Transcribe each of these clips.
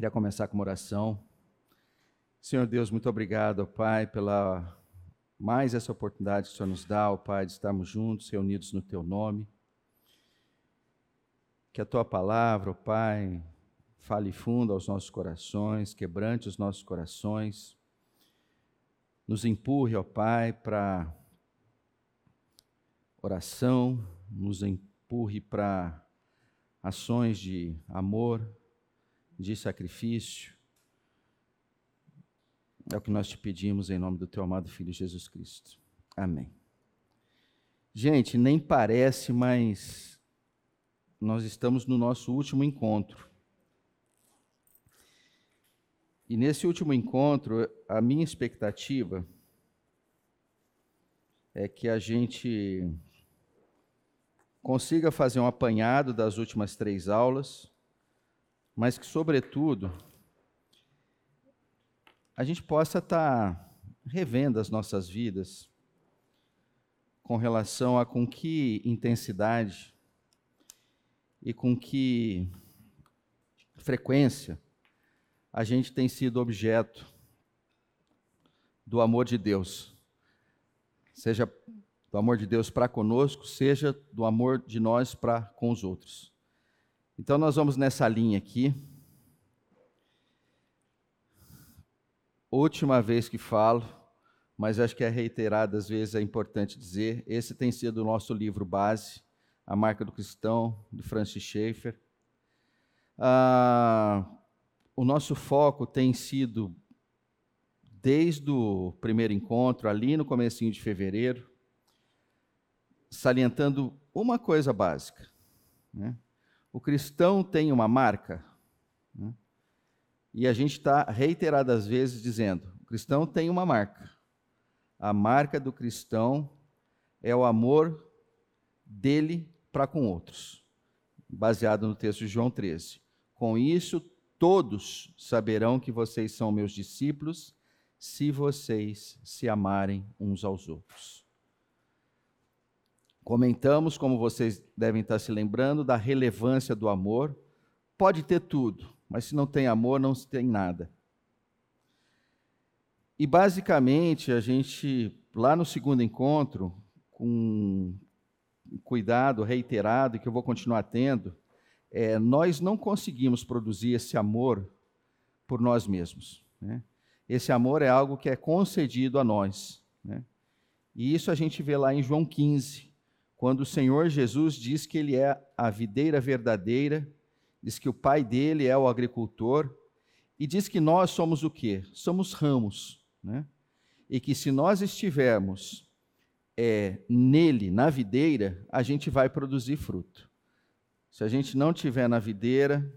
Queria começar com uma oração. Senhor Deus, muito obrigado, Pai, pela mais essa oportunidade que o Senhor nos dá, ó Pai, de estarmos juntos, reunidos no Teu nome. Que a Tua palavra, ó Pai, fale fundo aos nossos corações, quebrante os nossos corações, nos empurre, ó Pai, para oração, nos empurre para ações de amor, de sacrifício. É o que nós te pedimos em nome do teu amado Filho Jesus Cristo. Amém. Gente, nem parece, mas nós estamos no nosso último encontro. E nesse último encontro, a minha expectativa é que a gente consiga fazer um apanhado das últimas três aulas, mas que, sobretudo, a gente possa estar tá revendo as nossas vidas com relação a com que intensidade e com que frequência a gente tem sido objeto do amor de Deus, seja do amor de Deus para conosco, seja do amor de nós para com os outros. Então, nós vamos nessa linha aqui. Última vez que falo, mas acho que é reiterado, às vezes é importante dizer. Esse tem sido o nosso livro base, A Marca do Cristão, de Francis Schaeffer. Ah, o nosso foco tem sido, desde o primeiro encontro, ali no comecinho de fevereiro, salientando uma coisa básica. Né? O cristão tem uma marca. Né? E a gente está reiteradas vezes dizendo: o cristão tem uma marca. A marca do cristão é o amor dele para com outros, baseado no texto de João 13. Com isso, todos saberão que vocês são meus discípulos, se vocês se amarem uns aos outros. Comentamos, como vocês devem estar se lembrando, da relevância do amor. Pode ter tudo, mas se não tem amor, não se tem nada. E basicamente, a gente, lá no segundo encontro, com cuidado reiterado, que eu vou continuar tendo, é, nós não conseguimos produzir esse amor por nós mesmos. Né? Esse amor é algo que é concedido a nós. Né? E isso a gente vê lá em João 15, quando o Senhor Jesus diz que ele é a videira verdadeira, diz que o pai dele é o agricultor, e diz que nós somos o quê? Somos ramos, né? E que se nós estivermos é, nele, na videira, a gente vai produzir fruto. Se a gente não tiver na videira,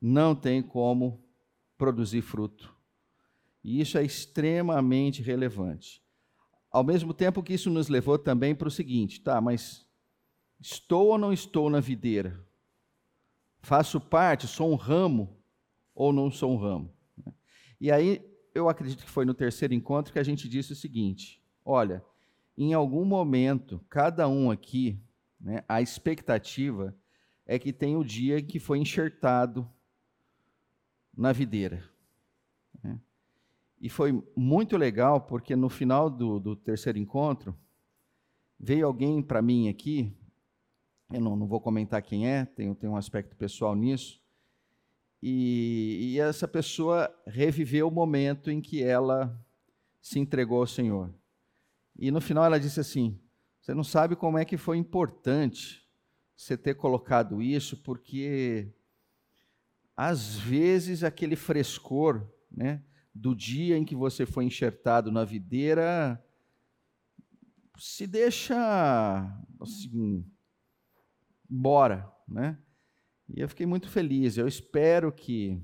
não tem como produzir fruto. E isso é extremamente relevante. Ao mesmo tempo que isso nos levou também para o seguinte, tá, mas estou ou não estou na videira? Faço parte, sou um ramo ou não sou um ramo? E aí, eu acredito que foi no terceiro encontro que a gente disse o seguinte: olha, em algum momento, cada um aqui, né, a expectativa é que tem o dia que foi enxertado na videira. E foi muito legal, porque no final do, do terceiro encontro, veio alguém para mim aqui, eu não, não, vou comentar quem é, tem um aspecto pessoal nisso, e, e essa pessoa reviveu o momento em que ela se entregou ao Senhor. E no final ela disse assim: Você não sabe como é que foi importante você ter colocado isso, porque às vezes aquele frescor, né? Do dia em que você foi enxertado na videira se deixa assim embora, né? E eu fiquei muito feliz. Eu espero que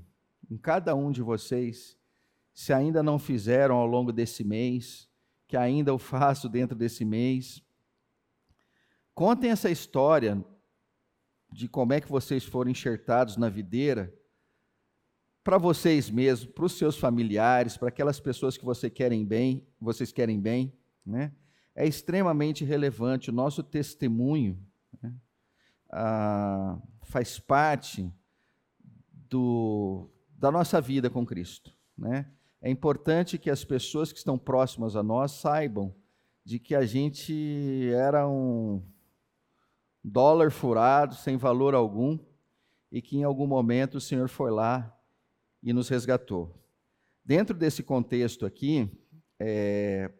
em cada um de vocês, se ainda não fizeram ao longo desse mês, que ainda o faço dentro desse mês, contem essa história de como é que vocês foram enxertados na videira para vocês mesmos, para os seus familiares, para aquelas pessoas que você querem bem, vocês querem bem, né? É extremamente relevante o nosso testemunho, né? ah, faz parte do, da nossa vida com Cristo. Né? É importante que as pessoas que estão próximas a nós saibam de que a gente era um dólar furado, sem valor algum, e que em algum momento o Senhor foi lá e nos resgatou. Dentro desse contexto aqui, é,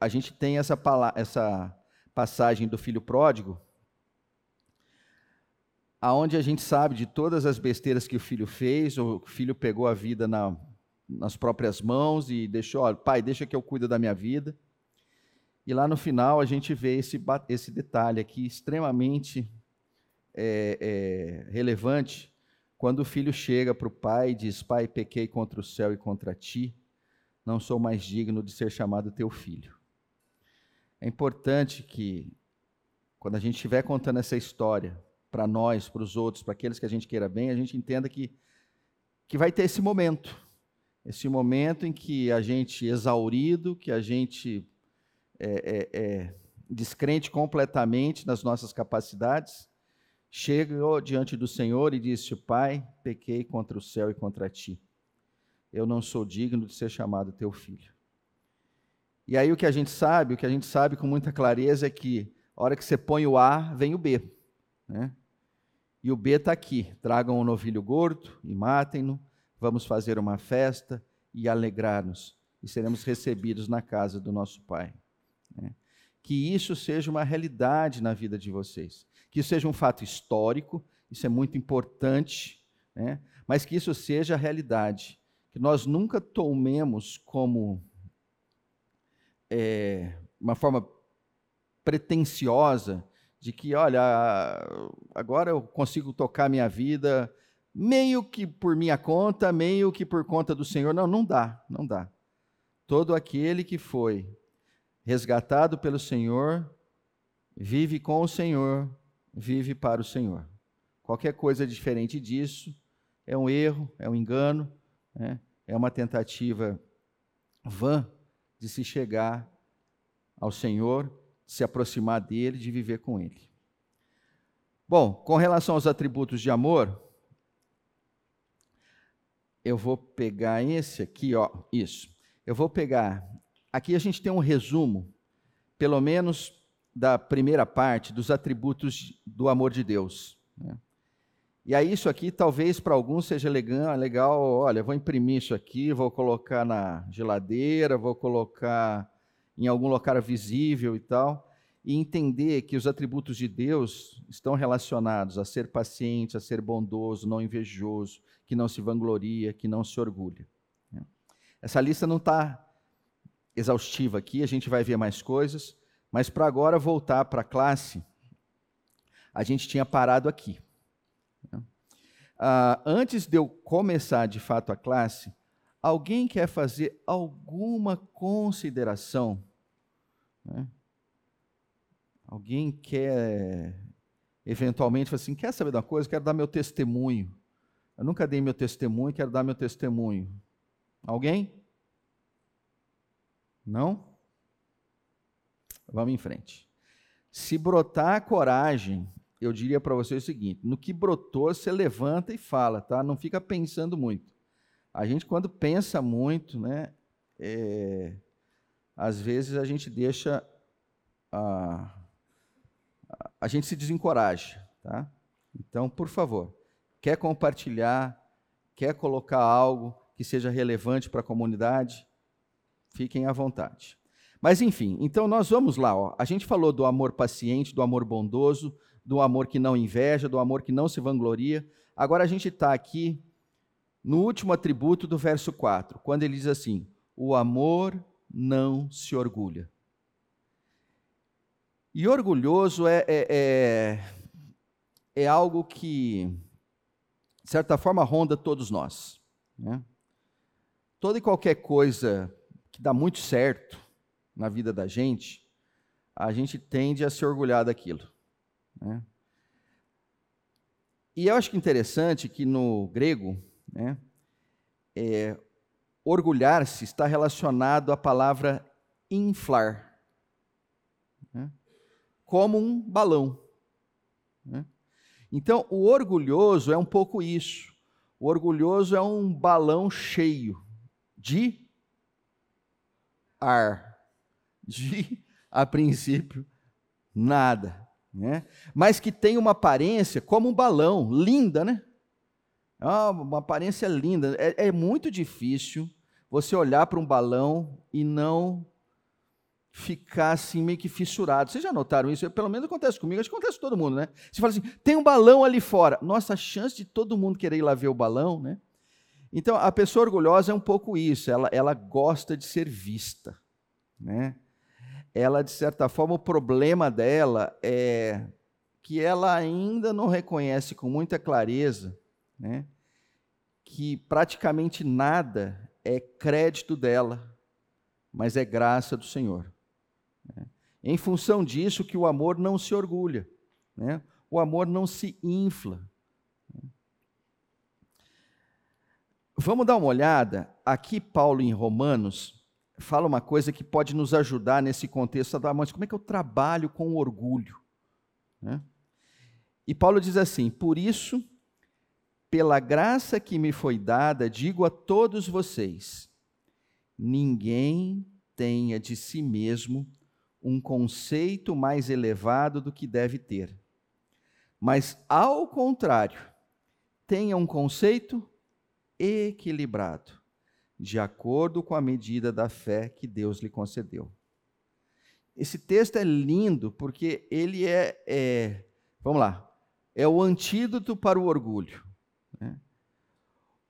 a gente tem essa, essa passagem do filho pródigo, aonde a gente sabe de todas as besteiras que o filho fez, o filho pegou a vida na, nas próprias mãos e deixou, pai, deixa que eu cuido da minha vida. E lá no final a gente vê esse, esse detalhe aqui extremamente é, é, relevante, quando o filho chega para o pai e diz: Pai, pequei contra o céu e contra ti, não sou mais digno de ser chamado teu filho. É importante que, quando a gente estiver contando essa história, para nós, para os outros, para aqueles que a gente queira bem, a gente entenda que, que vai ter esse momento. Esse momento em que a gente, exaurido, que a gente é, é, é, descrente completamente nas nossas capacidades, chegou diante do Senhor e disse: Pai, pequei contra o céu e contra ti. Eu não sou digno de ser chamado teu filho. E aí o que a gente sabe, o que a gente sabe com muita clareza é que a hora que você põe o A, vem o B. Né? E o B está aqui: tragam um novilho gordo e matem-no, vamos fazer uma festa e alegrar-nos, e seremos recebidos na casa do nosso Pai. Né? Que isso seja uma realidade na vida de vocês, que isso seja um fato histórico, isso é muito importante, né? mas que isso seja a realidade, que nós nunca tomemos como é, uma forma pretensiosa de que, olha, agora eu consigo tocar minha vida meio que por minha conta, meio que por conta do Senhor. Não, não dá, não dá. Todo aquele que foi resgatado pelo Senhor vive com o Senhor, vive para o Senhor. Qualquer coisa diferente disso é um erro, é um engano, né? é uma tentativa vã de se chegar ao Senhor se aproximar dele, de viver com ele. Bom, com relação aos atributos de amor, eu vou pegar esse aqui, ó, isso. Eu vou pegar. Aqui a gente tem um resumo, pelo menos da primeira parte, dos atributos do amor de Deus. Né? E aí, isso aqui talvez para alguns seja legal, legal, olha, vou imprimir isso aqui, vou colocar na geladeira, vou colocar em algum lugar visível e tal, e entender que os atributos de Deus estão relacionados a ser paciente, a ser bondoso, não invejoso, que não se vangloria, que não se orgulha. Né? Essa lista não está exaustiva aqui, a gente vai ver mais coisas, mas para agora voltar para a classe, a gente tinha parado aqui. Ah, antes de eu começar de fato a classe, Alguém quer fazer alguma consideração? Né? Alguém quer, eventualmente, falar assim: quer saber de uma coisa? Quero dar meu testemunho. Eu nunca dei meu testemunho, quero dar meu testemunho. Alguém? Não? Vamos em frente. Se brotar a coragem, eu diria para você o seguinte: no que brotou, você levanta e fala, tá? Não fica pensando muito. A gente, quando pensa muito, né, é, às vezes a gente deixa. A, a gente se desencoraja. Tá? Então, por favor, quer compartilhar, quer colocar algo que seja relevante para a comunidade, fiquem à vontade. Mas enfim, então nós vamos lá. Ó. A gente falou do amor paciente, do amor bondoso, do amor que não inveja, do amor que não se vangloria. Agora a gente está aqui no último atributo do verso 4, quando ele diz assim: o amor não se orgulha. E orgulhoso é, é, é, é algo que, de certa forma, ronda todos nós. Né? Toda e qualquer coisa que dá muito certo na vida da gente, a gente tende a se orgulhar daquilo. Né? E eu acho que interessante que no grego, né? É, Orgulhar-se está relacionado à palavra inflar, né? como um balão. Né? Então, o orgulhoso é um pouco isso. O O orgulhoso é um balão cheio de ar, de, a princípio, nada, né? Mas que tem uma aparência como um balão, linda, né? Ah, uma aparência linda. É, é muito difícil você olhar para um balão e não ficar assim meio que fissurado. Vocês já notaram isso? Pelo menos acontece comigo, acho que acontece com todo mundo, né? Você fala assim, tem um balão ali fora. Nossa, a chance de todo mundo querer ir lá ver o balão, né? Então, a pessoa orgulhosa é um pouco isso, ela, ela gosta de ser vista, né? Ela, de certa forma, o problema dela é que ela ainda não reconhece com muita clareza, né? Que praticamente nada é crédito dela, mas é graça do Senhor. Né? Em função disso, que o amor não se orgulha, né? o amor não se infla. Vamos dar uma olhada. Aqui, Paulo, em Romanos, fala uma coisa que pode nos ajudar nesse contexto. Mas como é que eu trabalho com orgulho? Né? E Paulo diz assim: Por isso, pela graça que me foi dada, digo a todos vocês: ninguém tenha de si mesmo um conceito mais elevado do que deve ter. Mas, ao contrário, tenha um conceito equilibrado, de acordo com a medida da fé que Deus lhe concedeu. Esse texto é lindo porque ele é, é vamos lá, é o antídoto para o orgulho. Né?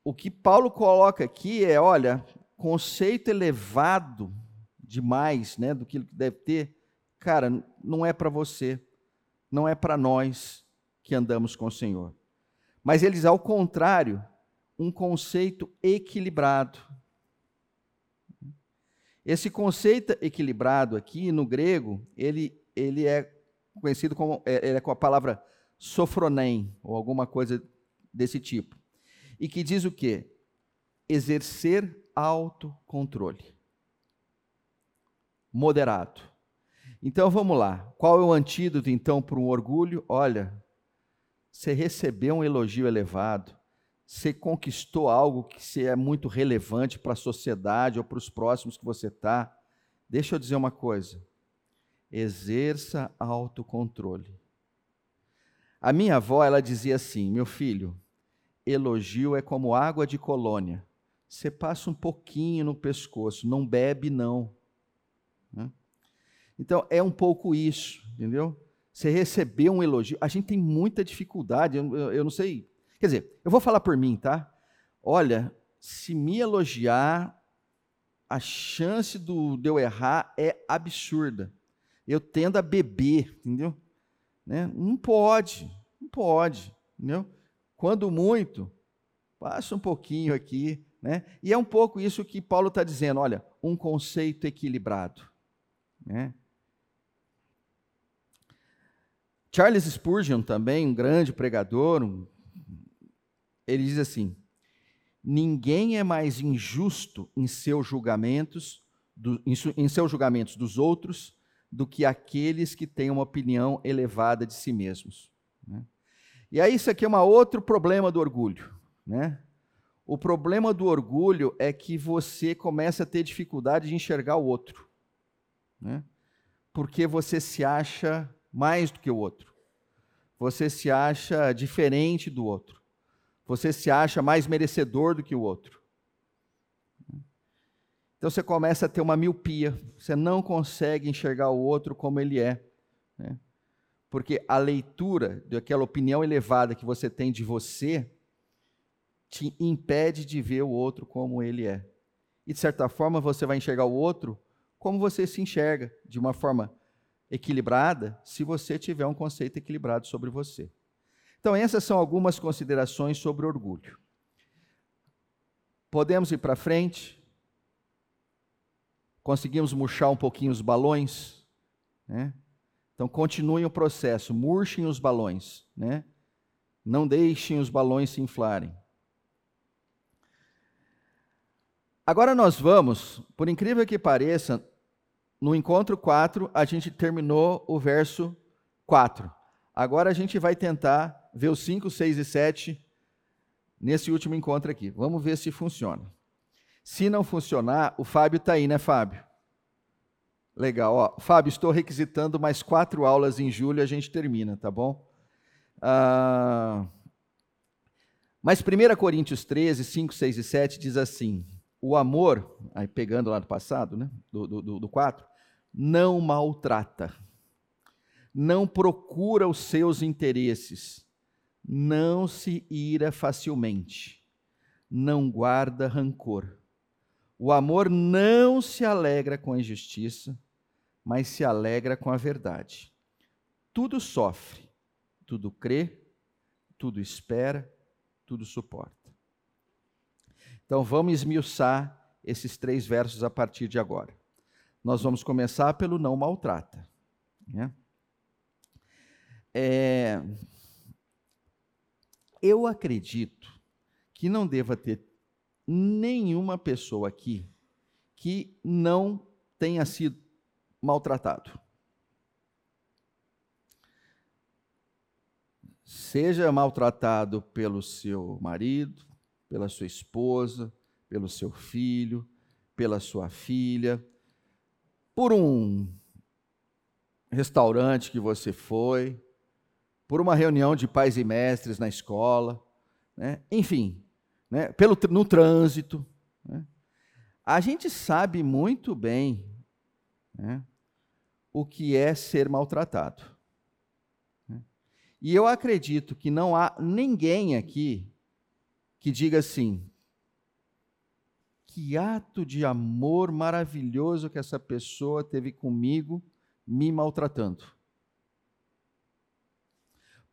O que Paulo coloca aqui é, olha, conceito elevado demais, né, do que deve ter, cara, não é para você, não é para nós que andamos com o Senhor. Mas eles, ao contrário, um conceito equilibrado. Esse conceito equilibrado aqui no grego, ele, ele é conhecido como é, é com a palavra sofronem ou alguma coisa desse tipo. E que diz o quê? Exercer autocontrole moderado. Então vamos lá. Qual é o antídoto então para um orgulho? Olha, você recebeu um elogio elevado, você conquistou algo que é muito relevante para a sociedade ou para os próximos que você está. Deixa eu dizer uma coisa. Exerça autocontrole. A minha avó, ela dizia assim: meu filho, elogio é como água de colônia. Você passa um pouquinho no pescoço, não bebe, não. Né? Então, é um pouco isso, entendeu? Você recebeu um elogio. A gente tem muita dificuldade, eu, não sei. Quer dizer, eu vou falar por mim, tá? Olha, se me elogiar, a chance do, de eu errar é absurda. Eu tendo a beber, entendeu? Né? Não pode, não pode, entendeu? Quando muito, passa um pouquinho aqui, né? E é um pouco isso que Paulo está dizendo, olha, um conceito equilibrado. Né? Charles Spurgeon, também um grande pregador, um, ele diz assim: ninguém é mais injusto em seus julgamentos, do, em, su, em seus julgamentos dos outros, do que aqueles que têm uma opinião elevada de si mesmos. Né? E aí isso aqui é um outro problema do orgulho, né? O problema do orgulho é que você começa a ter dificuldade de enxergar o outro né? porque você se acha mais do que o outro, você se acha diferente do outro, você se acha mais merecedor do que o outro. Então você começa a ter uma miopia, você não consegue enxergar o outro como ele é. Né? Porque a leitura daquela opinião elevada que você tem de você te impede de ver o outro como ele é. E de certa forma você vai enxergar o outro como você se enxerga de uma forma equilibrada, se você tiver um conceito equilibrado sobre você. Então, essas são algumas considerações sobre orgulho. Podemos ir para frente? Conseguimos murchar um pouquinho os balões? Né? Então, continuem o processo, murchem os balões. Né? Não deixem os balões se inflarem. Agora nós vamos, por incrível que pareça, no encontro 4, a gente terminou o verso 4. Agora a gente vai tentar ver os 5, 6 e 7 nesse último encontro aqui. Vamos ver se funciona. Se não funcionar, o Fábio está aí, né, Fábio? Legal. Ó, Fábio, estou requisitando mais quatro aulas em julho e a gente termina, tá bom? Ah, mas 1 Coríntios 13, 5, 6 e 7 diz assim: o amor, aí pegando lá do passado, né, do, do, do 4, não maltrata, não procura os seus interesses, não se ira facilmente, não guarda rancor. O amor não se alegra com a injustiça, mas se alegra com a verdade. Tudo sofre, tudo crê, tudo espera, tudo suporta. Então vamos esmiuçar esses três versos a partir de agora. Nós vamos começar pelo não maltrata. Né? É, eu acredito que não deva ter nenhuma pessoa aqui que não tenha sido maltratado. Seja maltratado pelo seu marido, pela sua esposa, pelo seu filho, pela sua filha, por um restaurante que você foi, por uma reunião de pais e mestres na escola, né? enfim, né? Pelo, no trânsito. Né? A gente sabe muito bem né? o que é ser maltratado. Né? E eu acredito que não há ninguém aqui que diga assim: que ato de amor maravilhoso que essa pessoa teve comigo, me maltratando.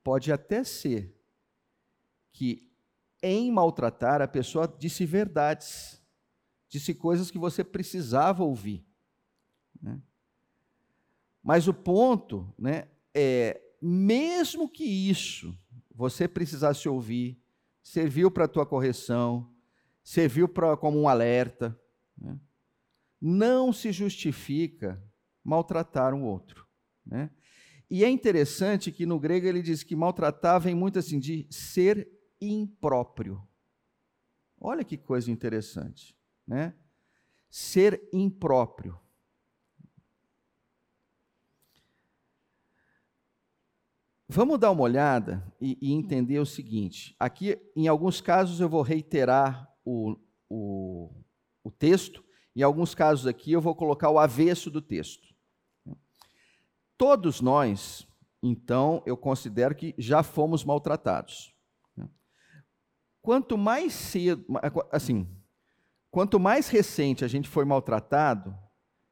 Pode até ser que em maltratar a pessoa disse verdades, disse coisas que você precisava ouvir. Né? Mas o ponto né, é, mesmo que isso você precisasse ouvir, serviu para a tua correção, serviu pra, como um alerta, né? não se justifica maltratar um outro. Né? E é interessante que no grego ele diz que maltratar vem muito assim de ser impróprio. Olha que coisa interessante, né? Ser impróprio. Vamos dar uma olhada e, e, entender o seguinte. Aqui, em alguns casos, eu vou reiterar o, o, o texto, em alguns casos aqui, eu vou colocar o avesso do texto. Todos nós, então, eu considero que já fomos maltratados. Quanto mais cedo, assim, quanto mais recente a gente foi maltratado,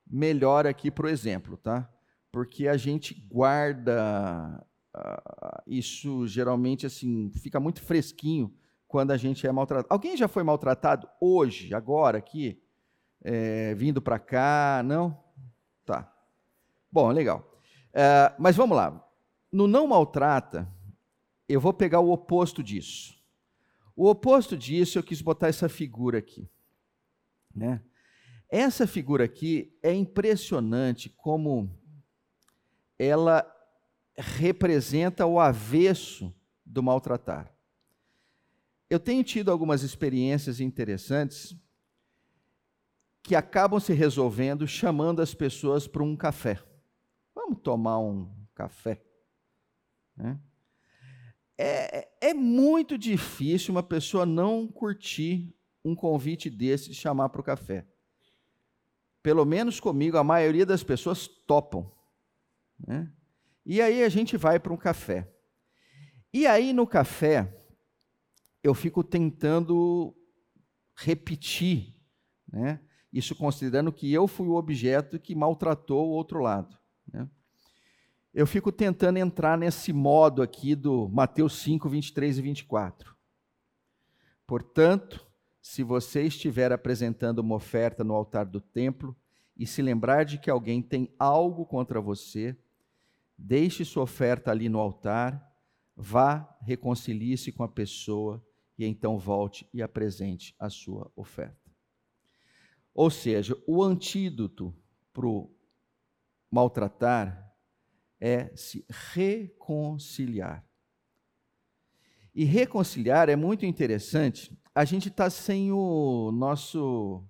melhor aqui para o exemplo, tá? Porque a gente guarda uh, isso geralmente assim fica muito fresquinho quando a gente é maltratado. Alguém já foi maltratado hoje, agora aqui, é, vindo para cá? Não? Tá. Bom, legal. Uh, mas vamos lá. No não maltrata, eu vou pegar o oposto disso. O oposto disso, eu quis botar essa figura aqui. Né? Essa figura aqui é impressionante como ela representa o avesso do maltratar. Eu tenho tido algumas experiências interessantes que acabam se resolvendo chamando as pessoas para um café. Vamos tomar um café. Né? É, é muito difícil uma pessoa não curtir um convite desse de chamar para o café. Pelo menos comigo, a maioria das pessoas topam. Né? E aí a gente vai para um café. E aí no café, eu fico tentando repetir, né? Isso considerando que eu fui o objeto que maltratou o outro lado. Né? Eu fico tentando entrar nesse modo aqui do Mateus 5, 23 e 24. Portanto, se você estiver apresentando uma oferta no altar do templo e se lembrar de que alguém tem algo contra você, Deixe sua oferta ali no altar, vá, reconcilie-se com a pessoa e então volte e apresente a sua oferta. Ou seja, o antídoto para o maltratar é se reconciliar. E reconciliar é muito interessante. A gente está sem o nosso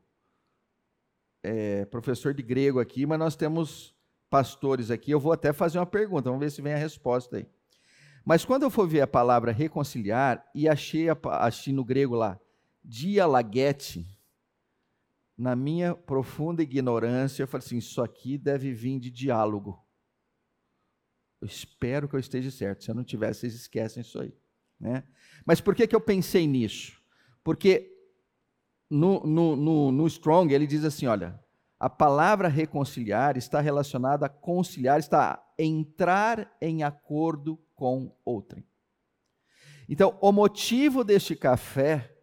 é, professor de grego aqui, mas nós temos pastores aqui. Eu vou até fazer uma pergunta, vamos ver se vem a resposta aí. Mas quando eu for ver a palavra reconciliar, e achei, achei no grego lá, dialaguete, na minha profunda ignorância, eu falei assim: isso aqui deve vir de diálogo. Eu espero que eu esteja certo. Se eu não tiver, vocês esquecem isso aí. Né? Mas por que, que eu pensei nisso? Porque no, no, no, no Strong ele diz assim: olha, a palavra reconciliar está relacionada a conciliar, está a entrar em acordo com outrem. Então, o motivo deste café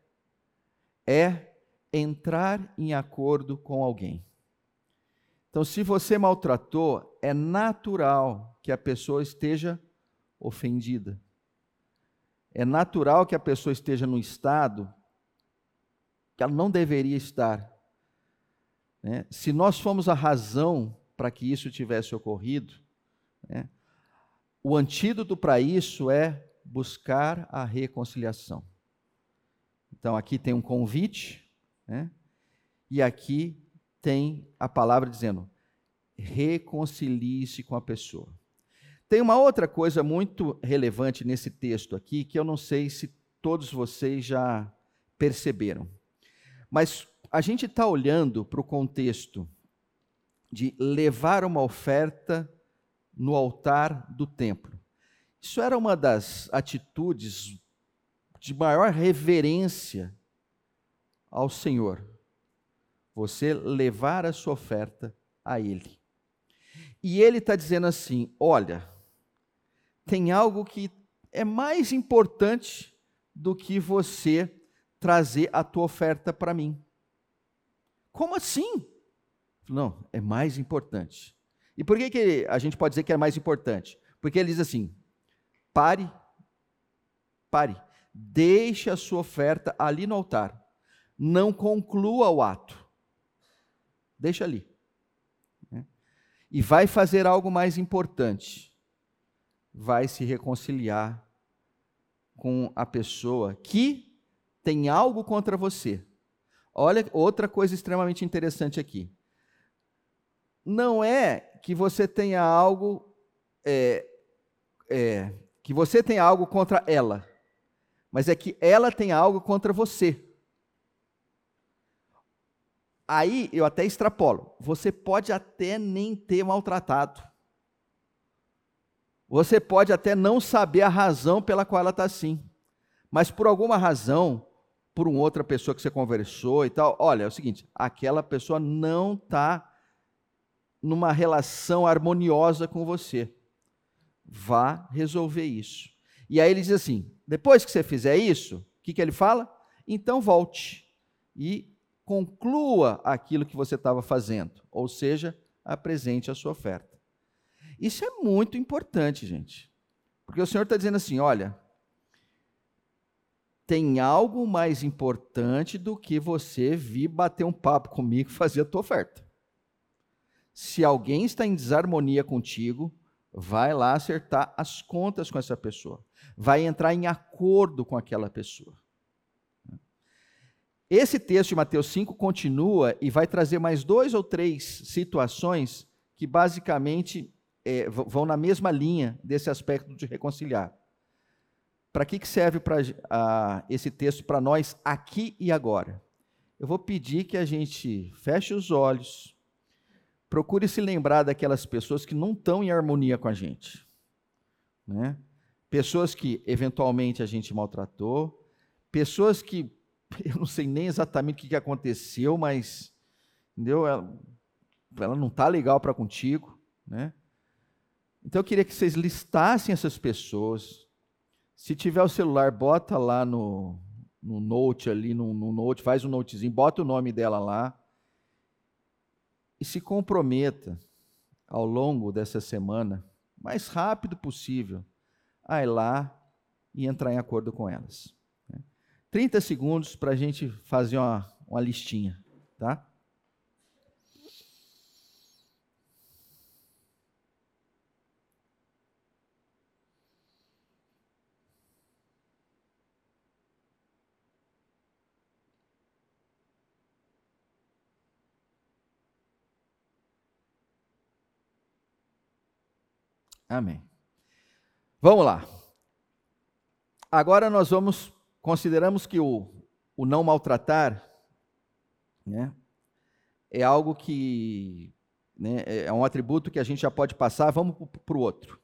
é entrar em acordo com alguém. Então, se você maltratou, é natural que a pessoa esteja ofendida. É natural que a pessoa esteja num estado que ela não deveria estar. Né? Se nós fomos a razão para que isso tivesse ocorrido, né? o antídoto para isso é buscar a reconciliação. Então, aqui tem um convite, né? e aqui tem a palavra dizendo: reconcilie-se com a pessoa. Tem uma outra coisa muito relevante nesse texto aqui, que eu não sei se todos vocês já perceberam. Mas a gente está olhando para o contexto de levar uma oferta no altar do templo. Isso era uma das atitudes de maior reverência ao Senhor. Você levar a sua oferta a Ele. E Ele está dizendo assim: olha, tem algo que é mais importante do que você trazer a tua oferta para mim. Como assim? Não, é mais importante. E por que, que a gente pode dizer que é mais importante? Porque ele diz assim: pare, pare, deixe a sua oferta ali no altar, não conclua o ato, deixa ali. E vai fazer algo mais importante, vai se reconciliar com a pessoa que tem algo contra você. Olha outra coisa extremamente interessante aqui. Não é que você tenha algo é, é, que você tenha algo contra ela, mas é que ela tem algo contra você. Aí eu até extrapolo. Você pode até nem ter maltratado. Você pode até não saber a razão pela qual ela está assim. Mas por alguma razão, por uma outra pessoa que você conversou e tal. Olha, é o seguinte: aquela pessoa não está numa relação harmoniosa com você. Vá resolver isso. E aí ele diz assim: depois que você fizer isso, o que, que ele fala? Então volte e conclua aquilo que você estava fazendo, ou seja, apresente a sua oferta. Isso é muito importante, gente, porque o Senhor está dizendo assim: olha, tem algo mais importante do que você vir bater um papo comigo e fazer a tua oferta. Se alguém está em desarmonia contigo, vai lá acertar as contas com essa pessoa. Vai entrar em acordo com aquela pessoa. Esse texto de Mateus 5 continua e vai trazer mais dois ou três situações que basicamente é, vão na mesma linha desse aspecto de reconciliar. Para que, que serve pra, esse texto para nós aqui e agora? Eu vou pedir que a gente feche os olhos, procure se lembrar daquelas pessoas que não estão em harmonia com a gente. Né? Pessoas que eventualmente a gente maltratou, pessoas que eu não sei nem exatamente o que aconteceu, mas entendeu? Ela, ela não está legal para contigo. Né? Então eu queria que vocês listassem essas pessoas, se tiver o celular, bota lá no, no note ali, no, no note, faz um notezinho, bota o nome dela lá e se comprometa ao longo dessa semana, mais rápido possível, a ir lá e entrar em acordo com elas. 30 segundos para a gente fazer uma, uma listinha, tá? Amém. Vamos lá. Agora nós vamos consideramos que o, o não maltratar né, é algo que né, é um atributo que a gente já pode passar, vamos para o outro.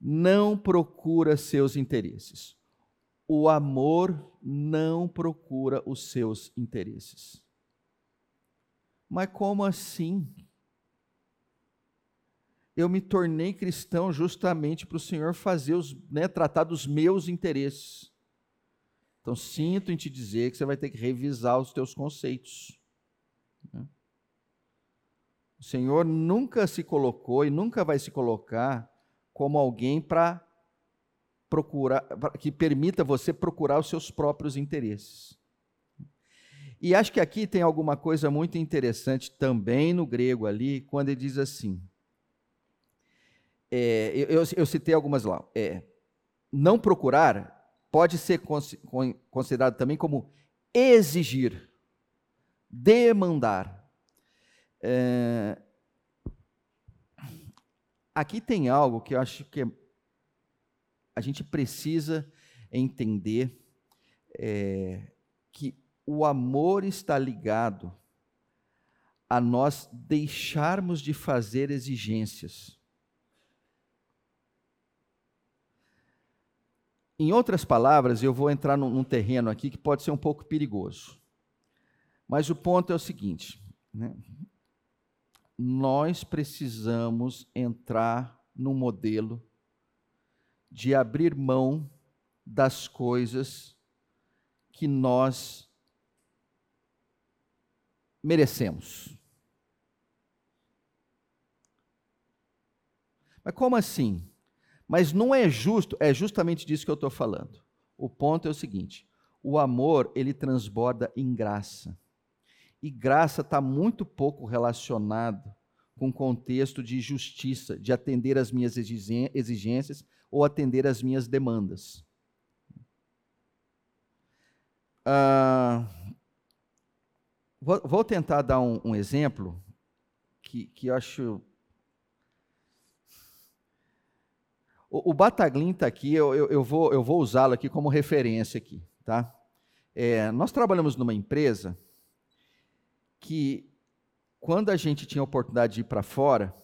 Não procura seus interesses. O amor não procura os seus interesses. Mas como assim? Eu me tornei cristão justamente para o Senhor fazer os, né, tratar dos meus interesses. Então sinto em te dizer que você vai ter que revisar os teus conceitos. Né? O Senhor nunca se colocou e nunca vai se colocar como alguém para procurar, que permita você procurar os seus próprios interesses. E acho que aqui tem alguma coisa muito interessante também no grego ali, quando ele diz assim. É, eu, eu, citei algumas lá. É, não procurar pode ser considerado também como exigir, demandar. É, aqui tem algo que eu acho que a gente precisa entender é, que o amor está ligado a nós deixarmos de fazer exigências. Em outras palavras, eu vou entrar num, num, terreno aqui que pode ser um pouco perigoso. Mas o ponto é o seguinte: né? nós precisamos entrar num modelo de abrir mão das coisas que nós merecemos. Mas como assim? Mas não é justo, é justamente disso que eu estou falando. O ponto é o seguinte: o amor, ele transborda em graça. E graça está muito pouco relacionado com o contexto de justiça, de atender às minhas exigências ou atender às minhas demandas. Ah, vou, vou, tentar dar um, um exemplo que, que eu acho O, o Bataglin está aqui, eu, eu, eu, vou, eu vou usá-lo aqui como referência aqui, tá? É, nós trabalhamos numa empresa que, quando a gente tinha a oportunidade de ir para fora,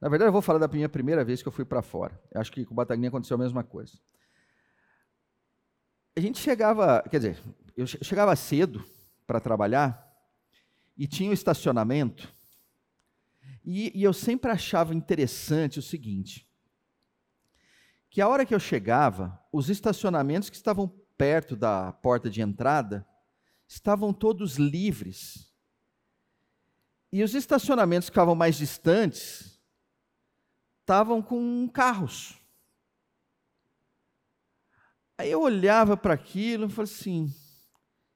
na verdade eu vou falar da minha primeira vez que eu fui para fora. Eu acho que com o Bataglin aconteceu a mesma coisa. A gente chegava, quer dizer, eu chegava cedo para trabalhar e tinha o um estacionamento e, e eu sempre achava interessante o seguinte: que a hora que eu chegava, os estacionamentos que estavam perto da porta de entrada estavam todos livres. E os estacionamentos que ficavam mais distantes estavam com carros. Aí eu olhava para aquilo e falei assim: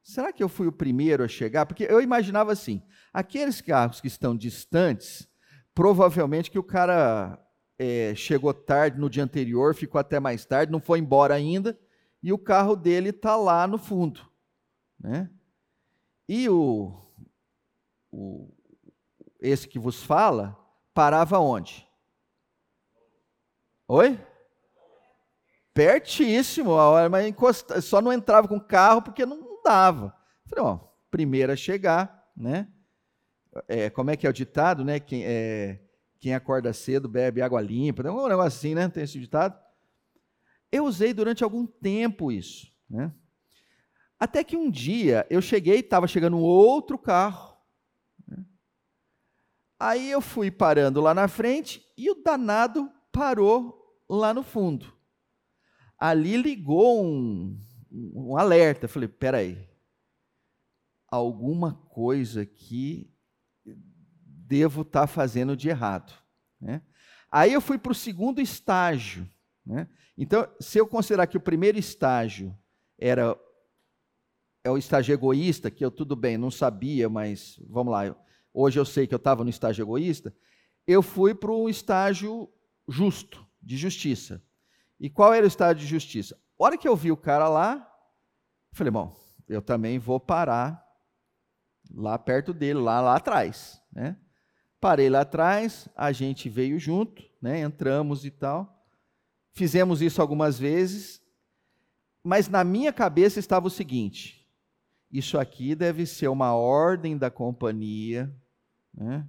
será que eu fui o primeiro a chegar? Porque eu imaginava assim: aqueles carros que estão distantes, provavelmente que o cara é, chegou tarde no dia anterior, ficou até mais tarde, não foi embora ainda, e o carro dele está lá no fundo. Né? E o, o, esse que vos fala parava onde? Oi? Pertíssimo, a hora, mas encosta, só não entrava com o carro porque não, dava. Falei, ó, primeiro a chegar, né? É, como é que é o ditado, né? Quem, é, quem acorda cedo bebe água limpa, um negócio assim, né? Tem esse ditado. Eu usei durante algum tempo isso, né? Até que um dia eu cheguei, estava chegando um outro carro. Né? Aí eu fui parando lá na frente e o danado parou lá no fundo. Ali ligou um, um alerta. falei, peraí, alguma coisa aqui devo estar tá fazendo de errado. Né? Aí eu fui para o segundo estágio. Né? Então, se eu considerar que o primeiro estágio era é o estágio egoísta, que eu tudo bem, não sabia, mas vamos lá, hoje eu sei que eu estava no estágio egoísta, eu fui para um estágio justo, de justiça. E qual era o estágio de justiça? A hora que eu vi o cara lá, falei, bom, eu também vou parar lá perto dele, lá, lá atrás. Né? Parei lá atrás, a gente veio junto, né? entramos e tal. Fizemos isso algumas vezes, mas na minha cabeça estava o seguinte: isso aqui deve ser uma ordem da companhia, né?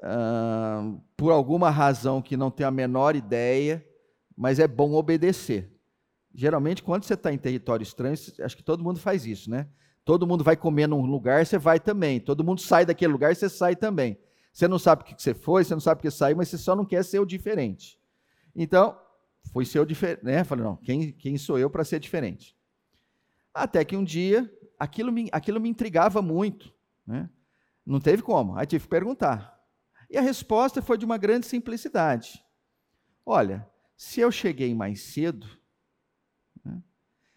Uh, por alguma razão que não tenho a menor ideia, mas é bom obedecer. Geralmente, quando você está em território estranho, acho que todo mundo faz isso, né? Todo mundo vai comer num lugar, você vai também. Todo mundo sai daquele lugar, você sai também. Você não sabe o que você foi, você não sabe o que saiu, mas você só não quer ser o diferente. Então, fui ser o diferente, né? Falei, não, quem, quem sou eu para ser diferente? Até que um dia, aquilo me, aquilo me intrigava muito, né? Não teve como, aí tive que perguntar. E a resposta foi de uma grande simplicidade. Olha, se eu cheguei mais cedo, né,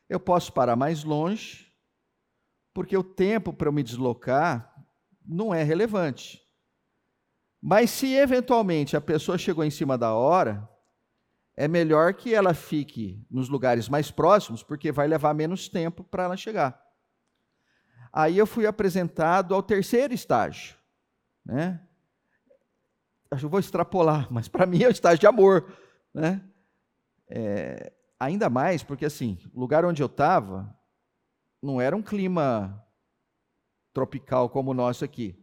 eu posso parar mais longe, porque o tempo para eu me deslocar não é relevante. Mas se eventualmente a pessoa chegou em cima da hora, é melhor que ela fique nos lugares mais próximos, porque vai levar menos tempo para ela chegar. Aí eu fui apresentado ao terceiro estágio, né? Acho que vou extrapolar, mas para mim é o estágio de amor, né? É, ainda mais porque assim, o lugar onde eu estava não era um clima tropical como o nosso aqui,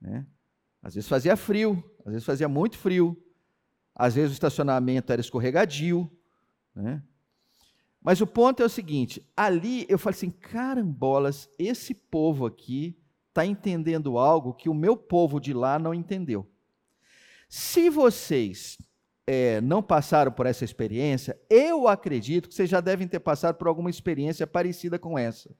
né? Às vezes fazia frio, às vezes fazia muito frio, às vezes o estacionamento era escorregadio, né? Mas o ponto é o seguinte: ali eu falei assim, carambolas, esse povo aqui está entendendo algo que o meu povo de lá não entendeu. Se vocês é, não passaram por essa experiência, eu acredito que vocês já devem ter passado por alguma experiência parecida com essa.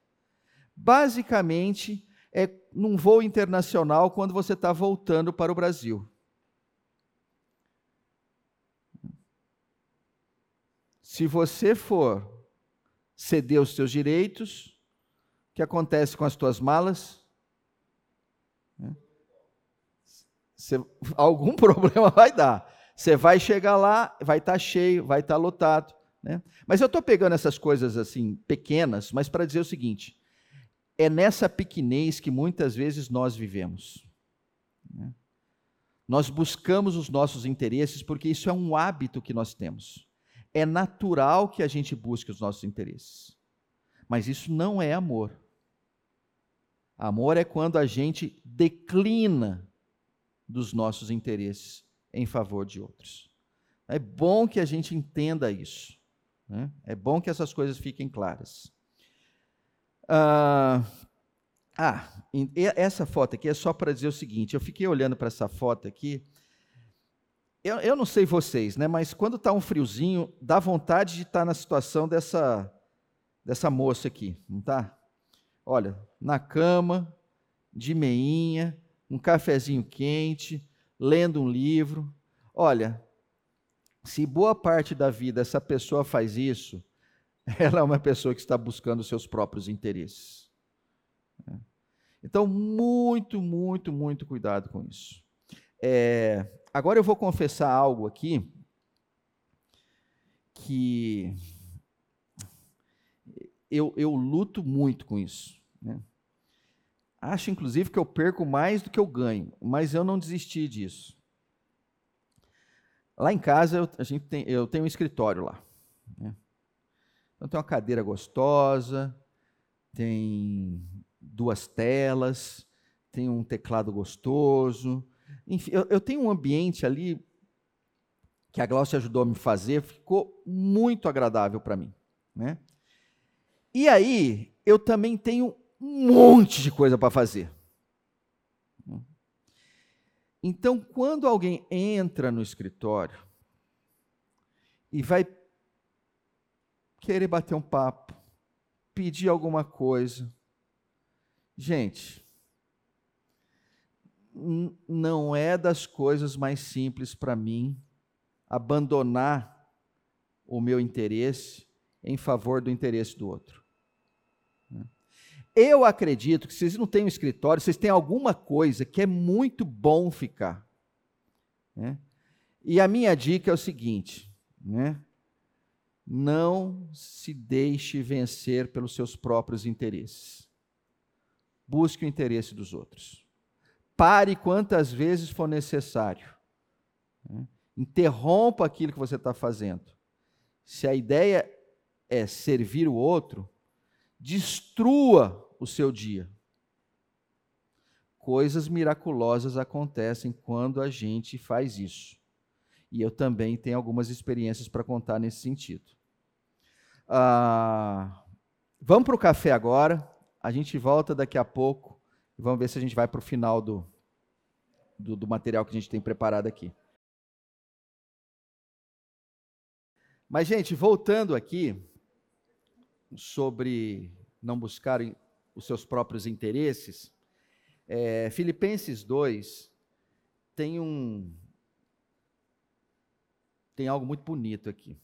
Basicamente, é num voo internacional quando você está voltando para o Brasil. Se você for ceder os seus direitos, o que acontece com as tuas malas? Você, algum problema vai dar. Você vai chegar lá, vai estar tá cheio, vai estar tá lotado. Né? Mas eu estou pegando essas coisas assim, pequenas, mas para dizer o seguinte: é nessa pequenez que muitas vezes nós vivemos. Né? Nós buscamos os nossos interesses porque isso é um hábito que nós temos é natural que a gente busque os nossos interesses. Mas isso não é amor. Amor é quando a gente declina dos nossos interesses em favor de outros. É bom que a gente entenda isso. Né? É bom que essas coisas fiquem claras. Ah, ah essa foto aqui é só para dizer o seguinte: eu fiquei olhando para essa foto aqui eu, eu não sei vocês, né? Mas quando está um friozinho, dá vontade de estar tá na situação dessa, dessa moça aqui, não tá? Olha, na cama, de meinha, um cafezinho quente, lendo um livro. Olha, se boa parte da vida essa pessoa faz isso, ela é uma pessoa que está buscando seus próprios interesses. Então, muito, muito, muito cuidado com isso. É, Agora eu vou confessar algo aqui que eu, eu luto muito com isso. Né? Acho, inclusive, que eu perco mais do que eu ganho, mas eu não desisti disso. Lá em casa, eu, a gente tem, eu tenho um escritório lá. Né? Então, tem uma cadeira gostosa, tem duas telas, tem um teclado gostoso, enfim, eu, eu tenho um ambiente ali que a Glaucia ajudou a me fazer, ficou muito agradável para mim. Né? E aí, eu também tenho um monte de coisa para fazer. Então, quando alguém entra no escritório e vai querer bater um papo, pedir alguma coisa, gente, não é das coisas mais simples para mim abandonar o meu interesse em favor do interesse do outro. Eu acredito que vocês não têm um escritório, vocês têm alguma coisa que é muito bom ficar. Né? E a minha dica é o seguinte: né? Não se deixe vencer pelos seus próprios interesses. Busque o interesse dos outros pare quantas vezes for necessário. Né? Interrompa aquilo que você está fazendo. Se a ideia é servir o outro, destrua o seu dia. Coisas miraculosas acontecem quando a gente faz isso. E eu também tenho algumas experiências para contar nesse sentido. Ah, vamos para o café agora. A gente volta daqui a pouco. Vamos ver se a gente vai para o final do, do, do material que a gente tem preparado aqui. Mas, gente, voltando aqui sobre não buscarem os seus próprios interesses, é, Filipenses 2 tem um tem algo muito bonito aqui.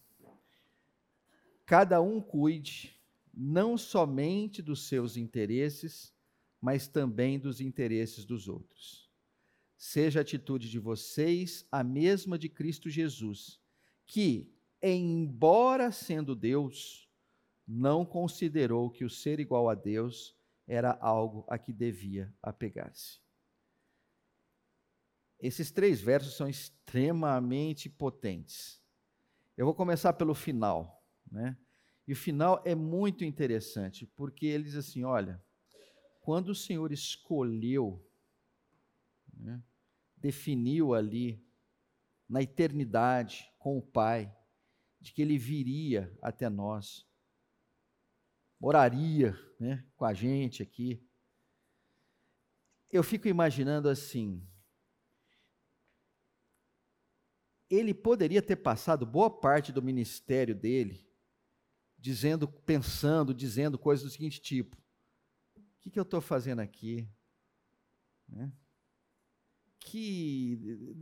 Cada um cuide não somente dos seus interesses, mas também dos interesses dos outros. Seja a atitude de vocês a mesma de Cristo Jesus, que, embora sendo Deus, não considerou que o ser igual a Deus era algo a que devia apegar-se. Esses três versos são extremamente potentes. Eu vou começar pelo final, né? E o final é muito interessante, porque ele diz assim: olha, quando o Senhor escolheu, né, definiu ali, na eternidade, com o Pai, de que ele viria até nós, moraria né, com a gente aqui. Eu fico imaginando assim, ele poderia ter passado boa parte do ministério dele dizendo, pensando, dizendo coisas do seguinte tipo: o que, que eu estou fazendo aqui? Né? Que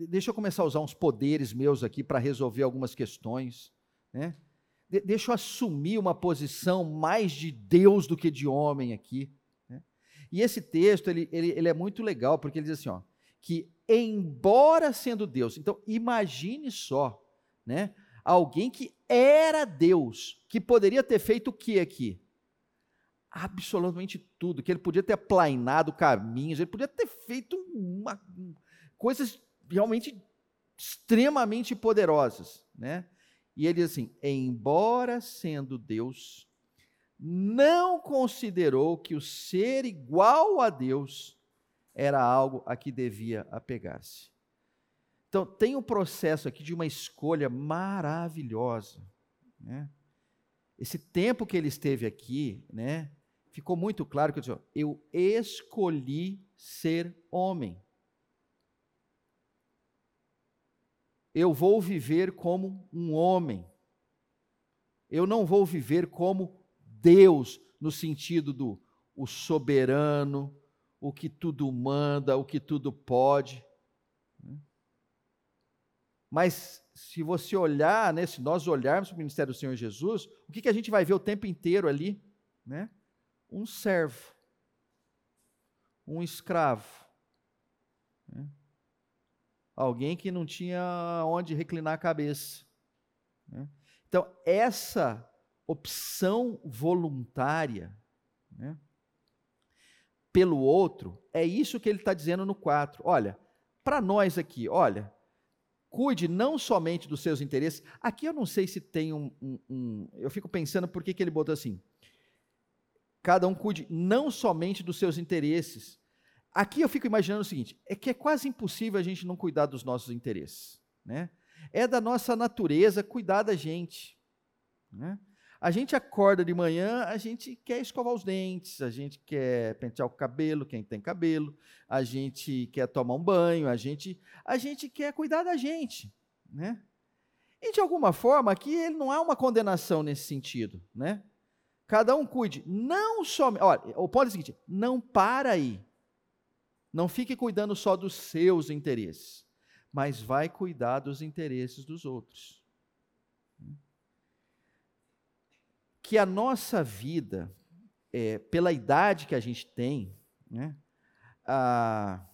deixa eu começar a usar uns poderes meus aqui para resolver algumas questões, né? De, deixa eu assumir uma posição mais de Deus do que de homem aqui. Né? E esse texto ele, ele, ele é muito legal porque ele diz assim, ó, que embora sendo Deus, então imagine só, né? Alguém que era Deus, que poderia ter feito o que aqui? Absolutamente tudo, que ele podia ter aplainado caminhos, ele podia ter feito uma, coisas realmente extremamente poderosas, né? E ele diz assim: embora sendo Deus, não considerou que o ser igual a Deus era algo a que devia apegar-se. Então, tem um processo aqui de uma escolha maravilhosa. Né? Esse tempo que ele esteve aqui, né, ficou muito claro que eu, disse, eu escolhi ser homem. Eu vou viver como um homem. Eu não vou viver como Deus, no sentido do o soberano, o que tudo manda, o que tudo pode. Mas se você olhar, né, se nós olharmos para o ministério do Senhor Jesus, o que, que a gente vai ver o tempo inteiro ali? Né? Um servo, um escravo, né? alguém que não tinha onde reclinar a cabeça. Né? Então, essa opção voluntária né, pelo outro, é isso que ele está dizendo no 4. Olha, para nós aqui, olha, cuide não somente dos seus interesses. Aqui eu não sei se tem um. um, um eu fico pensando por que, que ele botou assim. Cada um cuide não somente dos seus interesses. Aqui eu fico imaginando o seguinte: é que é quase impossível a gente não cuidar dos nossos interesses. Né? É da nossa natureza cuidar da gente. Né? A gente acorda de manhã, a gente quer escovar os dentes, a gente quer pentear o cabelo, quem tem cabelo, a gente quer tomar um banho, a gente, a gente quer cuidar da gente, né? E de alguma forma aqui ele não há uma condenação nesse sentido, né? Cada um cuide, não somente, olha, o ponto é o seguinte, não para aí. Não fique cuidando só dos seus interesses, mas vai cuidar dos interesses dos outros que a nossa vida, é, pela idade que a gente tem, né, a,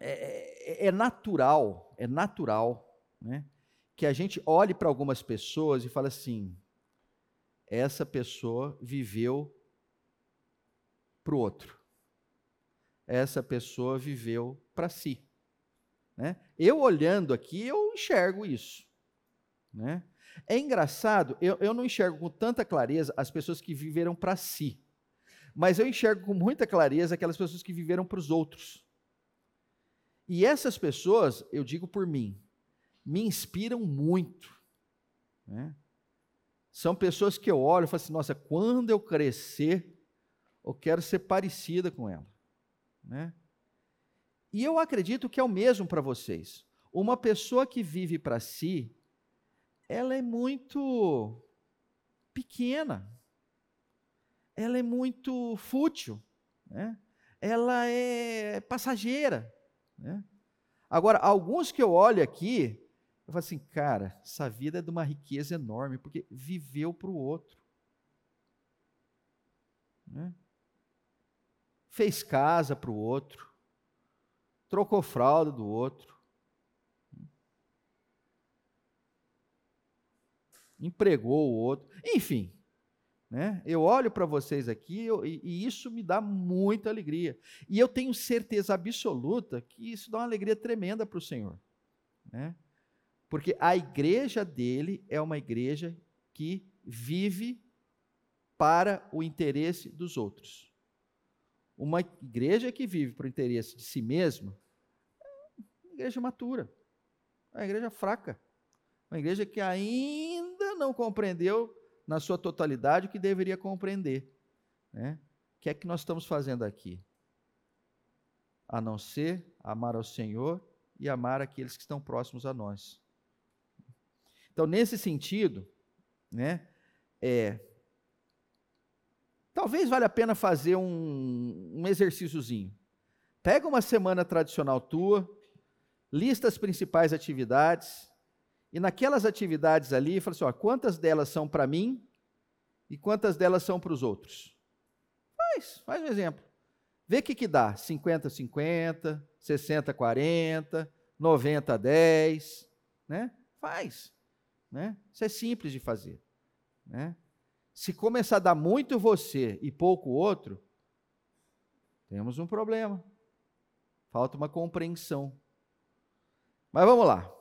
é, é, é natural, é natural, né, que a gente olhe para algumas pessoas e fale assim: essa pessoa viveu para o outro. essa pessoa viveu para si. Né? Eu olhando aqui, eu enxergo isso. Né? É engraçado, eu, eu não enxergo com tanta clareza as pessoas que viveram para si, mas eu enxergo com muita clareza aquelas pessoas que viveram para os outros. E essas pessoas, eu digo por mim, me inspiram muito. Né? São pessoas que eu olho e falo assim: nossa, quando eu crescer, eu quero ser parecida com ela. Né? E eu acredito que é o mesmo para vocês. Uma pessoa que vive para si, ela é muito pequena, ela é muito fútil, né? ela é passageira. Né? Agora, alguns que eu olho aqui, eu falo assim, cara, essa vida é de uma riqueza enorme, porque viveu para o outro. Né? Fez casa para o outro, trocou fralda do outro, empregou o outro, enfim. Né? Eu olho para vocês aqui eu, e, e, isso me dá muita alegria. E eu tenho certeza absoluta que isso dá uma alegria tremenda para o Senhor. Né? Porque a igreja dele é uma igreja que vive para o interesse dos outros. Uma igreja que vive para o interesse de si mesma é uma igreja matura, é uma igreja fraca, uma igreja que ainda não compreendeu na sua totalidade o que deveria compreender. Né? O que é que nós estamos fazendo aqui? A não ser amar ao Senhor e amar aqueles que estão próximos a nós. Então, nesse sentido, né, é, talvez valha a pena fazer um, um exercíciozinho. Pega uma semana tradicional tua, lista as principais atividades, e naquelas atividades ali, fala assim: ó, quantas delas são para mim e quantas delas são para os outros? Faz, faz um exemplo. Vê o que, que dá: 50, 50, 60, 40, 90, 10. Né? Faz. Né? Isso é simples de fazer. Né? Se começar a dar muito você e pouco outro, temos um problema. Falta uma compreensão. Mas vamos lá.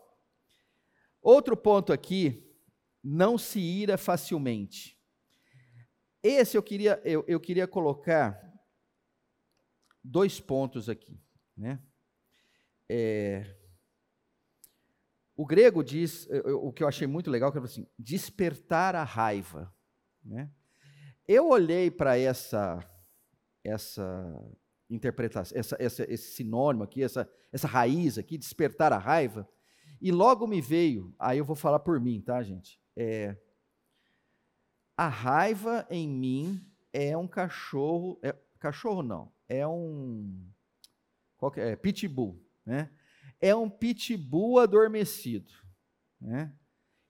Outro ponto aqui, não se ira facilmente. Esse eu queria, eu, eu queria colocar dois pontos aqui. Né? É, o grego diz, o que eu achei muito legal, que é assim, despertar a raiva. Né? Eu olhei para essa, essa interpretação, essa, essa, esse sinônimo aqui, essa, essa raiz aqui, despertar a raiva, e logo me veio, aí eu vou falar por mim, tá, gente? É, a raiva em mim é um cachorro, é, cachorro não, é um, que é? é pitbull, né? é um pitbull adormecido. Né?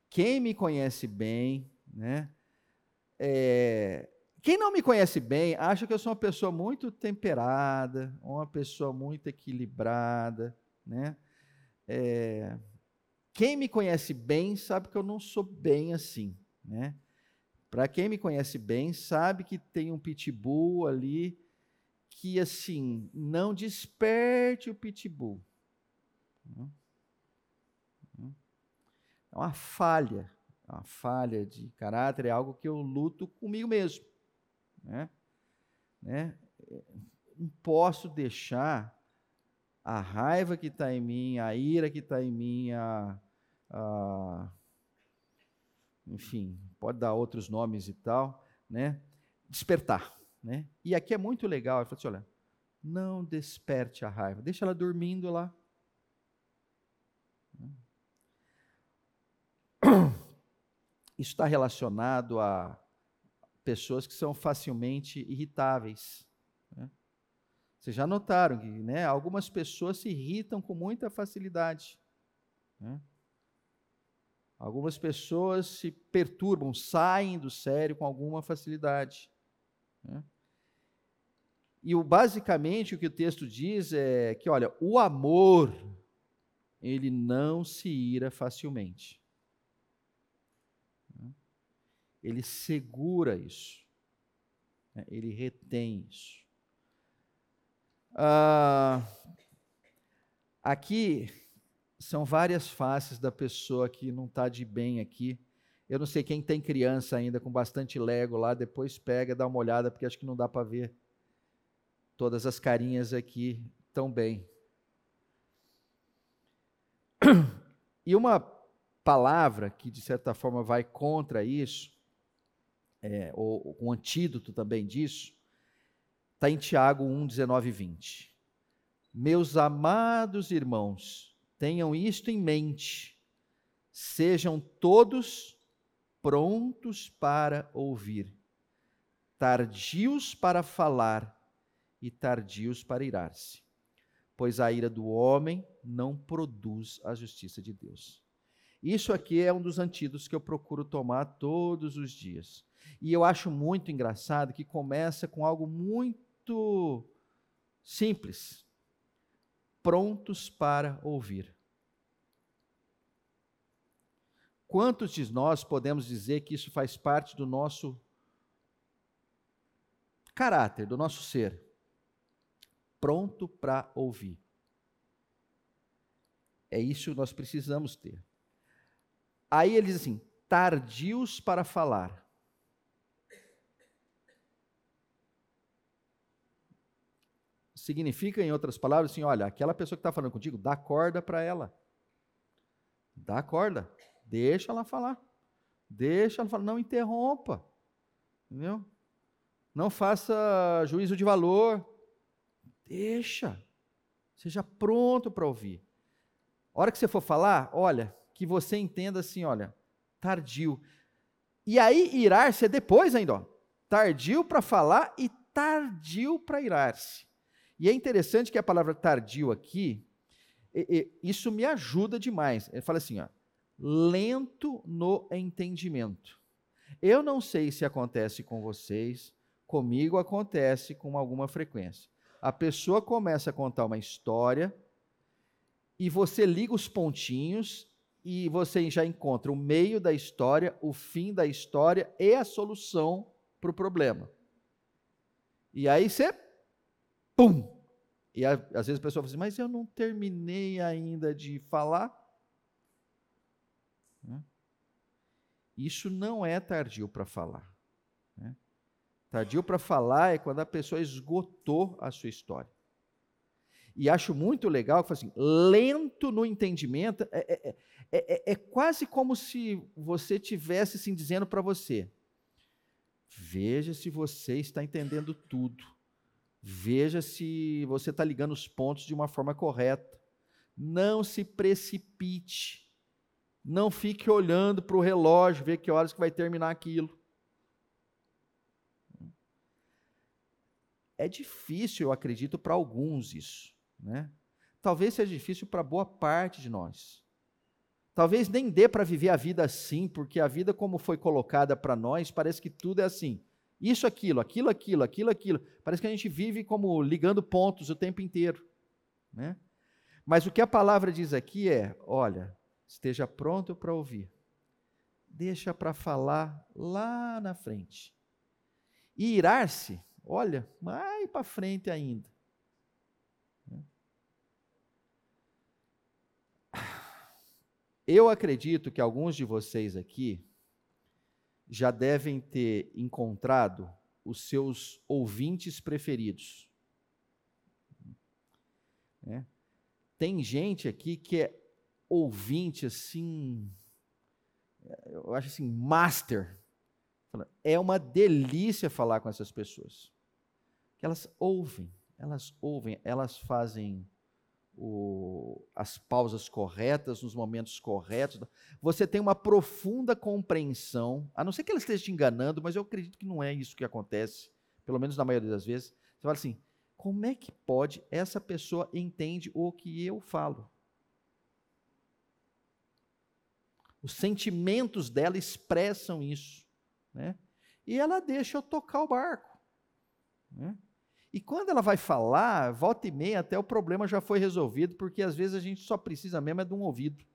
Quem me conhece bem, né? É, quem não me conhece bem acha que eu sou uma pessoa muito temperada, uma pessoa muito equilibrada, né? É, quem me conhece bem sabe que eu não sou bem assim, né? Para quem me conhece bem sabe que tem um pitbull ali que assim não desperte o pitbull, é uma falha, é uma falha de caráter, é algo que eu luto comigo mesmo. Né? Né? Não posso deixar a raiva que está em mim, a ira que está em mim, a, a, enfim, pode dar outros nomes e tal, né? despertar. Né? E aqui é muito legal, ele fala assim, olha, não desperte a raiva, deixa ela dormindo lá. Isso está relacionado a pessoas que são facilmente irritáveis. Né? Vocês já notaram que né, algumas pessoas se irritam com muita facilidade. Né? Algumas pessoas se perturbam, saem do sério com alguma facilidade. Né? E o, basicamente o que o texto diz é que, olha, o amor, ele não se ira facilmente ele segura isso, né? ele retém isso. Ah, aqui são várias faces da pessoa que não está de bem aqui. Eu não sei quem tem criança ainda com bastante Lego lá, depois pega, dá uma olhada, porque acho que não dá para ver todas as carinhas aqui tão bem. E uma palavra que, de certa forma, vai contra isso, é, ou um antídoto também disso, está em Tiago 1, 19 e 20. Meus amados irmãos, tenham isto em mente, sejam todos prontos para ouvir, tardios para falar e tardios para irar-se pois a ira do homem não produz a justiça de Deus. Isso aqui é um dos antídotos que eu procuro tomar todos os dias. E eu acho muito engraçado que começa com algo muito simples. Prontos para ouvir. Quantos de nós podemos dizer que isso faz parte do nosso caráter, do nosso ser? pronto para ouvir. É isso que nós precisamos ter. Aí ele diz assim: tardios para falar. Significa, em outras palavras, assim: olha, aquela pessoa que está falando contigo, dá corda para ela. Dá corda. Deixa ela falar. Deixa ela falar. Não interrompa. Entendeu? Não faça juízo de valor. Deixa. Seja pronto para ouvir. A hora que você for falar, olha, que você entenda assim, olha, tardio. E aí, irar-se é depois ainda, ó. Tardio para falar e tardio para irar-se. E é interessante que a palavra tardio aqui, isso me ajuda demais. Ele fala assim, ó, lento no entendimento. Eu não sei se acontece com vocês, comigo acontece com alguma frequência a pessoa começa a contar uma história e você liga os pontinhos e você já encontra o meio da história, o fim da história e a solução para o problema. E aí você, pum! E às vezes a pessoa fala assim, mas eu não terminei ainda de falar. Isso não é tardio para falar. Né? Tardio para falar é quando a pessoa esgotou a sua história. E acho muito legal que assim, lento no entendimento, é, é, é, é, quase como se você tivesse assim, dizendo para você: veja se você está entendendo tudo, veja se você está ligando os pontos de uma forma correta, não se precipite, não fique olhando para o relógio, ver que horas que vai terminar aquilo. É difícil, eu acredito, para alguns isso. Né? Talvez seja difícil para boa parte de nós. Talvez nem dê para viver a vida assim, porque a vida, como foi colocada para nós, parece que tudo é assim. Isso, aquilo, aquilo, aquilo, aquilo, aquilo. Parece que a gente vive como ligando pontos o tempo inteiro. Né? Mas o que a palavra diz aqui é: olha, esteja pronto para ouvir. Deixa para falar lá na frente. E irar-se Olha, mais para frente ainda. Eu acredito que alguns de vocês aqui já devem ter encontrado os seus ouvintes preferidos. É. Tem gente aqui que é ouvinte assim, eu acho assim, master. É uma delícia falar com essas pessoas elas ouvem, elas ouvem, elas fazem o, as pausas corretas, nos momentos corretos. Você tem uma profunda compreensão, a não ser que ela esteja te enganando, mas eu acredito que não é isso que acontece, pelo menos na maioria das vezes. Você fala assim: como é que pode essa pessoa entende o que eu falo? Os sentimentos dela expressam isso, né? E ela deixa eu tocar o barco, né? E quando ela vai falar, volta e meia, até o problema já foi resolvido, porque às vezes a gente só precisa mesmo é de um ouvido.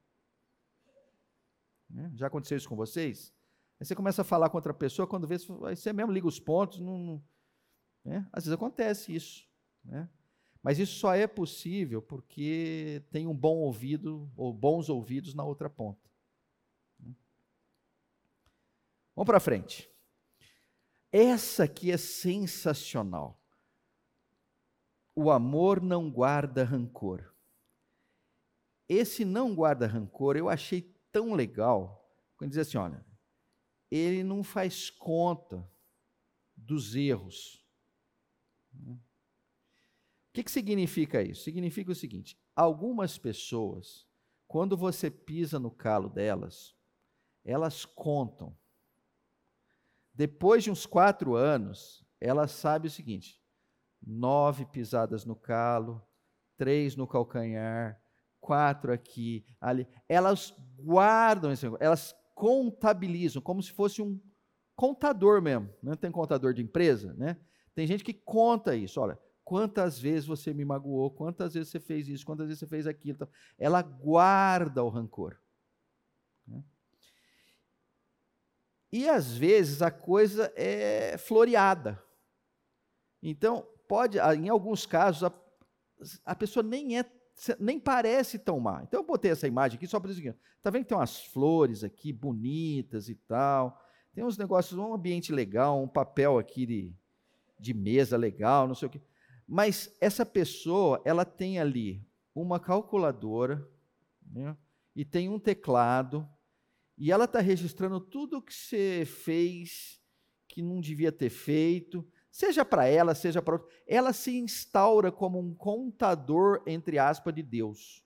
Né? Já aconteceu isso com vocês? Aí você começa a falar com outra pessoa, quando vê, você mesmo liga os pontos, não, não né? às vezes acontece isso. Né? Mas isso só é possível porque tem um bom ouvido ou bons ouvidos na outra ponta. Vamos para frente. Essa aqui é sensacional. O amor não guarda rancor. Esse não guarda rancor eu achei tão legal quando diz assim: olha, ele não faz conta dos erros. O que, que significa isso? Significa o seguinte: algumas pessoas, quando você pisa no calo delas, elas contam. Depois de uns quatro anos, ela sabe o seguinte: nove pisadas no calo, três no calcanhar, quatro aqui, ali. Elas guardam esse, elas contabilizam como se fosse um contador mesmo. Não né? tem contador de empresa, né? Tem gente que conta isso. Olha, quantas vezes você me magoou, quantas vezes você fez isso, quantas vezes você fez aquilo. Então, ela guarda o rancor. Né? E às vezes a coisa é floreada. Então, pode, em alguns casos, a, a pessoa nem é nem parece tão má. Então eu botei essa imagem aqui só para dizer, tá vendo que tem umas flores aqui bonitas e tal. Tem uns negócios, um ambiente legal, um papel aqui de, de mesa legal, não sei o quê. Mas essa pessoa, ela tem ali uma calculadora né, e tem um teclado e ela está registrando tudo o que você fez que não devia ter feito seja para ela, seja para outra, ela se instaura como um contador, entre aspas, de Deus.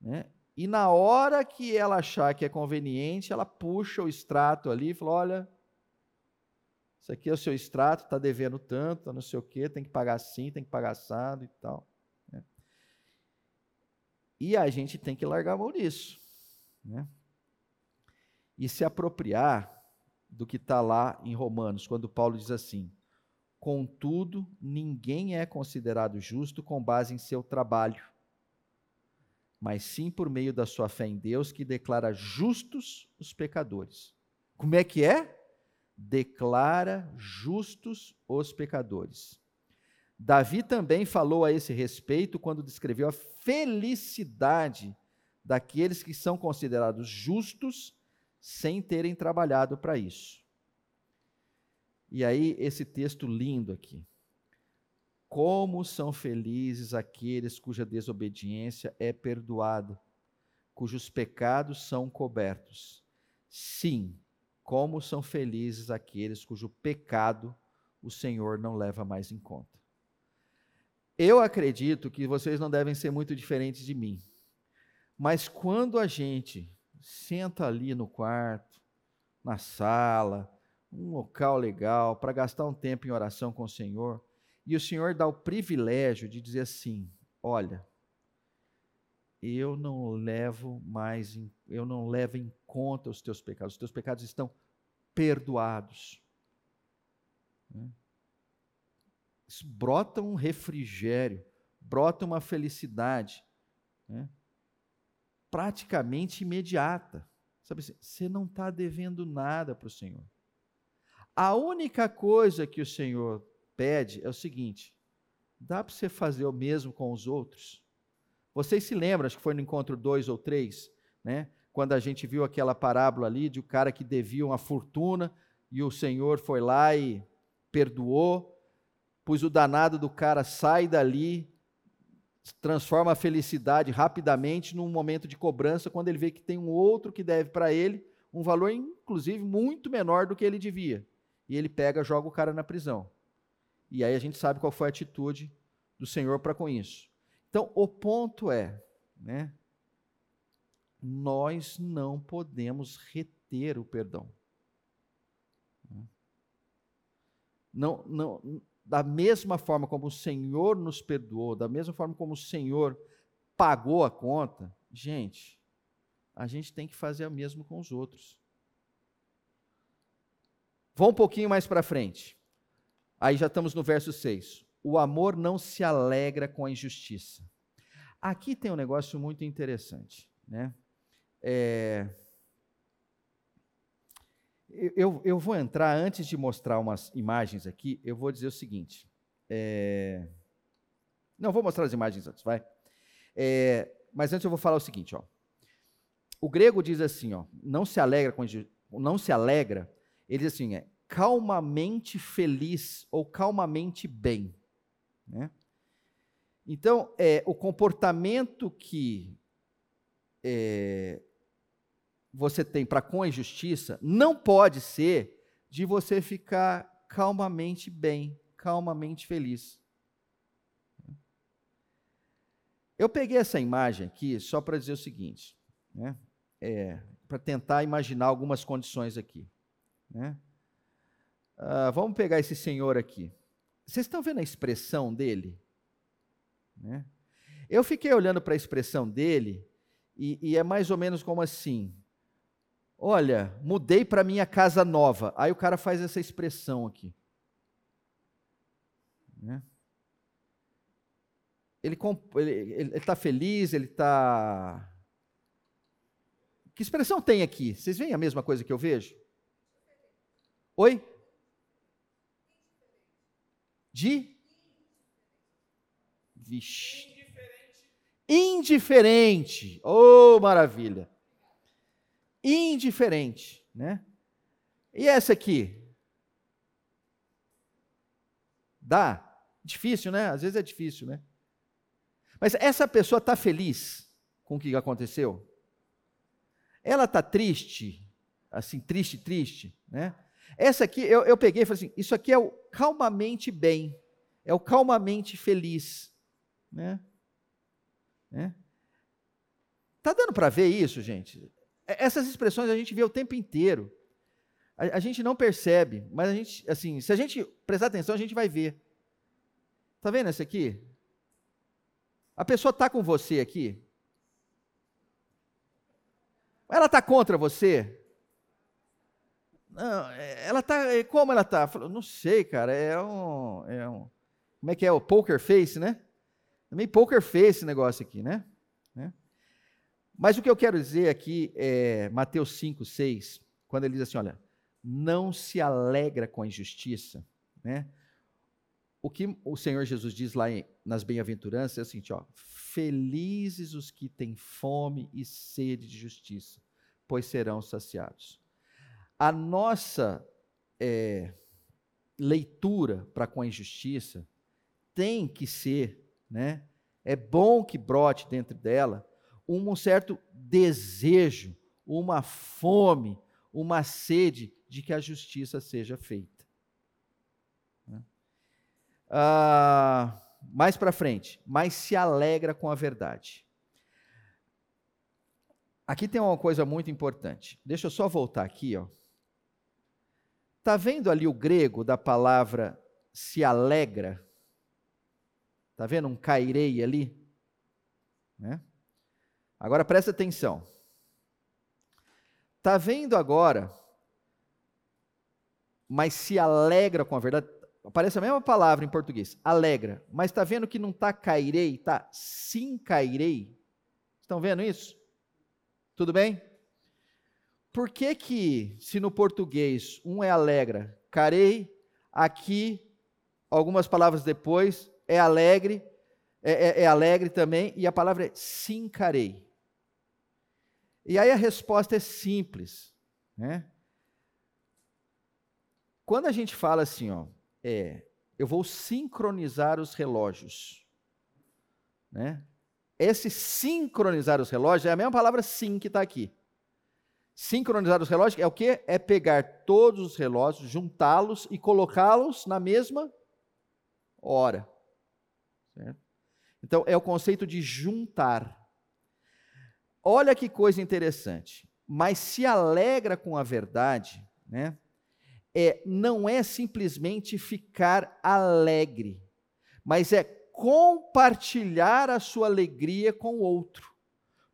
Né? E na hora que ela achar que é conveniente, ela puxa o extrato ali e fala: olha, isso aqui é o seu extrato, está devendo tanto, não sei o quê, tem que pagar assim, tem que pagar assado e tal. Né? E a gente tem que largar a mão disso. Né? E se apropriar do que está lá em Romanos, quando Paulo diz assim: Contudo, ninguém é considerado justo com base em seu trabalho, mas sim por meio da sua fé em Deus, que declara justos os pecadores. Como é que é? Declara justos os pecadores. Davi também falou a esse respeito quando descreveu a felicidade daqueles que são considerados justos sem terem trabalhado para isso. E aí, esse texto lindo aqui. Como são felizes aqueles cuja desobediência é perdoada, cujos pecados são cobertos. Sim, como são felizes aqueles cujo pecado o Senhor não leva mais em conta. Eu acredito que vocês não devem ser muito diferentes de mim. Mas quando a gente senta ali no quarto, na sala, um local legal, para gastar um tempo em oração com o Senhor, e o Senhor dá o privilégio de dizer assim: olha, eu não levo mais, em, eu não levo em conta os teus pecados, os teus pecados estão perdoados. Né? Isso brota um refrigério, brota uma felicidade, né? praticamente imediata. Sabe assim, você não está devendo nada para o Senhor. A única coisa que o Senhor pede é o seguinte: dá para você fazer o mesmo com os outros? Vocês se lembram, acho que foi no encontro 2 ou 3, né? Quando a gente viu aquela parábola ali de um cara que devia uma fortuna e o Senhor foi lá e perdoou, pois o danado do cara sai dali, transforma a felicidade rapidamente num momento de cobrança quando ele vê que tem um outro que deve para ele um valor inclusive muito menor do que ele devia e ele pega, joga o cara na prisão. E aí a gente sabe qual foi a atitude do Senhor para com isso. Então, o ponto é, né? Nós não podemos reter o perdão. Não, não, da mesma forma como o Senhor nos perdoou, da mesma forma como o Senhor pagou a conta, gente, a gente tem que fazer o mesmo com os outros. Vamos um pouquinho mais para frente. Aí já estamos no verso 6. O amor não se alegra com a injustiça. Aqui tem um negócio muito interessante. Né? É... Eu, eu vou entrar, antes de mostrar umas imagens aqui, eu vou dizer o seguinte. É... Não, vou mostrar as imagens antes, vai. É, mas antes eu vou falar o seguinte, ó. O grego diz assim, ó, não se alegra com não se alegra, ele diz assim, é calmamente feliz ou calmamente bem, né? Então, é, o comportamento que é, você tem para com a injustiça não pode ser de você ficar calmamente bem, calmamente feliz. Eu peguei essa imagem aqui só para dizer o seguinte, né? É, para tentar imaginar algumas condições aqui. Né? Uh, vamos pegar esse senhor aqui. Vocês estão vendo a expressão dele? Né? Eu fiquei olhando para a expressão dele e, e, é mais ou menos como assim: Olha, mudei para minha casa nova. Aí o cara faz essa expressão aqui. Né? Ele está feliz, ele está. Que expressão tem aqui? Vocês veem a mesma coisa que eu vejo? Oi? De? Vixe. Indiferente. Oh, maravilha. Indiferente, né? E essa aqui? Dá? Difícil, né? Às vezes é difícil, né? Mas essa pessoa está feliz com o que aconteceu? Ela está triste, assim, triste, triste, né? Essa aqui, eu, eu peguei e falei assim: isso aqui é o calmamente bem, é o calmamente feliz, né? né? Tá dando para ver isso, gente? Essas expressões a gente vê o tempo inteiro. A, a, gente não percebe, mas a gente, assim, se a gente prestar atenção, a gente vai ver. Tá vendo essa aqui? A pessoa está com você aqui. Ela está contra você? Não, é, ela está. É, como ela está? Não sei, cara. É um, é um. Como é que é? O poker face, né? Meio poker face esse negócio aqui, né? né? Mas o que eu quero dizer aqui é Mateus 5, 6, quando ele diz assim: olha, não se alegra com a injustiça, né? O que o Senhor Jesus diz lá em, nas bem-aventuranças é o seguinte: ó, felizes os que têm fome e sede de justiça, pois serão saciados. A nossa é, leitura para com a injustiça tem que ser, né? É bom que brote dentro dela um certo desejo, uma fome, uma sede de que a justiça seja feita. Ah, mais para frente, mas se alegra com a verdade. Aqui tem uma coisa muito importante. Deixa eu só voltar aqui, ó. Tá vendo ali o grego da palavra se alegra? Tá vendo um cairei ali? Né? Agora presta atenção. Tá vendo agora? Mas se alegra com a verdade. Aparece a mesma palavra em português, alegra. Mas está vendo que não está cairei, está sim cairei? Estão vendo isso? Tudo bem? Por que que, se no português um é alegra, carei, aqui, algumas palavras depois, é alegre, é, é, é alegre também, e a palavra é sim carei. E aí a resposta é simples, né? Quando a gente fala assim, ó, é: eu vou sincronizar os relógios. Né? Esse sincronizar os relógios é a mesma palavra sim que está aqui. Sincronizar os relógios é o que? É pegar todos os relógios, juntá-los e colocá-los na mesma hora. Certo? Então, é o conceito de juntar. Olha que coisa interessante. Mas se alegra com a verdade, né? é, não é simplesmente ficar alegre, mas é compartilhar a sua alegria com o outro.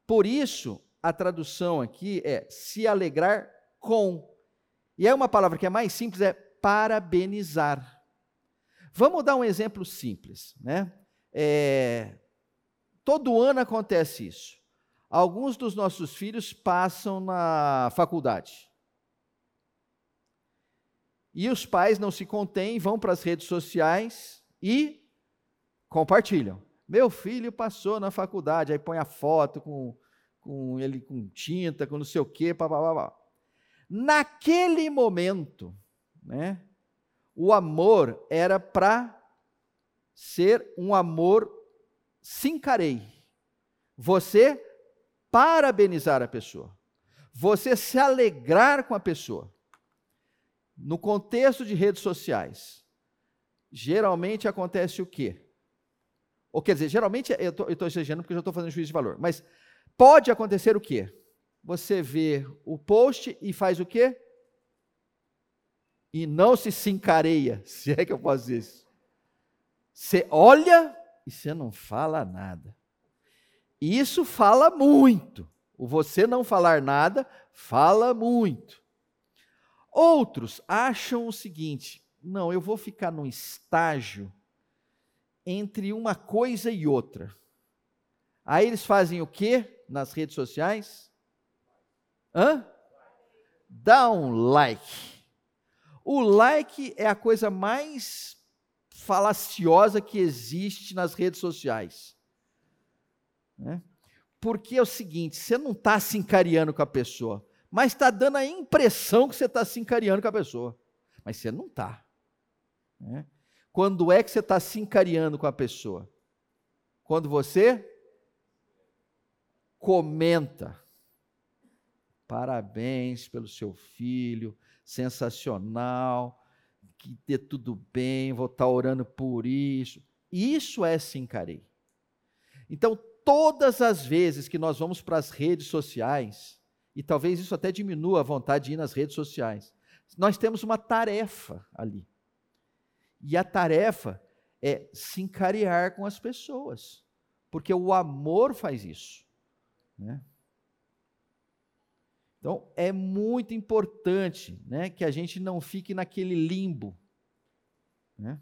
Por isso, a tradução aqui é se alegrar com. E é uma palavra que é mais simples, é parabenizar. Vamos dar um exemplo simples, né? É, todo ano acontece isso. Alguns dos nossos filhos passam na faculdade. E os pais não se contêm, vão para as redes sociais e compartilham. Meu filho passou na faculdade, aí põe a foto com, com ele com tinta, com não sei o quê, papapá. Naquele momento, né, o amor era para ser um amor sincarei. Você parabenizar a pessoa. Você se alegrar com a pessoa. No contexto de redes sociais, geralmente acontece o quê? Ou quer dizer, geralmente, eu estou exagerando porque eu já estou fazendo juízo de valor, mas pode acontecer o quê? Você vê o post e faz o quê? E não se sincareia, se é que eu posso dizer isso. Você olha e você não fala nada. Isso fala muito. O você não falar nada fala muito. Outros acham o seguinte: não, eu vou ficar num estágio entre uma coisa e outra. Aí eles fazem o que nas redes sociais? Hã? Dá um like. O like é a coisa mais falaciosa que existe nas redes sociais. Né? Porque é o seguinte: você não está se encariando com a pessoa, mas está dando a impressão que você está se encariando com a pessoa. Mas você não está. Né? Quando é que você está se encariando com a pessoa? Quando você comenta. Parabéns pelo seu filho, sensacional, que dê tudo bem, vou estar orando por isso. Isso é se encarei. Então, todas as vezes que nós vamos para as redes sociais, e talvez isso até diminua a vontade de ir nas redes sociais, nós temos uma tarefa ali. E a tarefa é se encariar com as pessoas, porque o amor faz isso. Né? Então, é muito importante né, que a gente não fique naquele limbo. Né?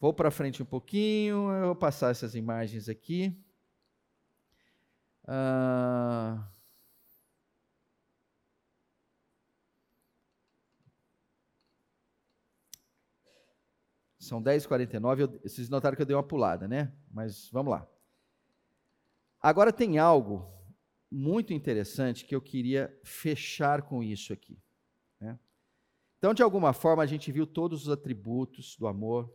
Vou para frente um pouquinho, eu vou passar essas imagens aqui. Ah, são 10h49, vocês notaram que eu dei uma pulada, né? Mas vamos lá. Agora tem algo muito interessante que eu queria fechar com isso aqui. Né? Então, de alguma forma, a gente viu todos os atributos do amor,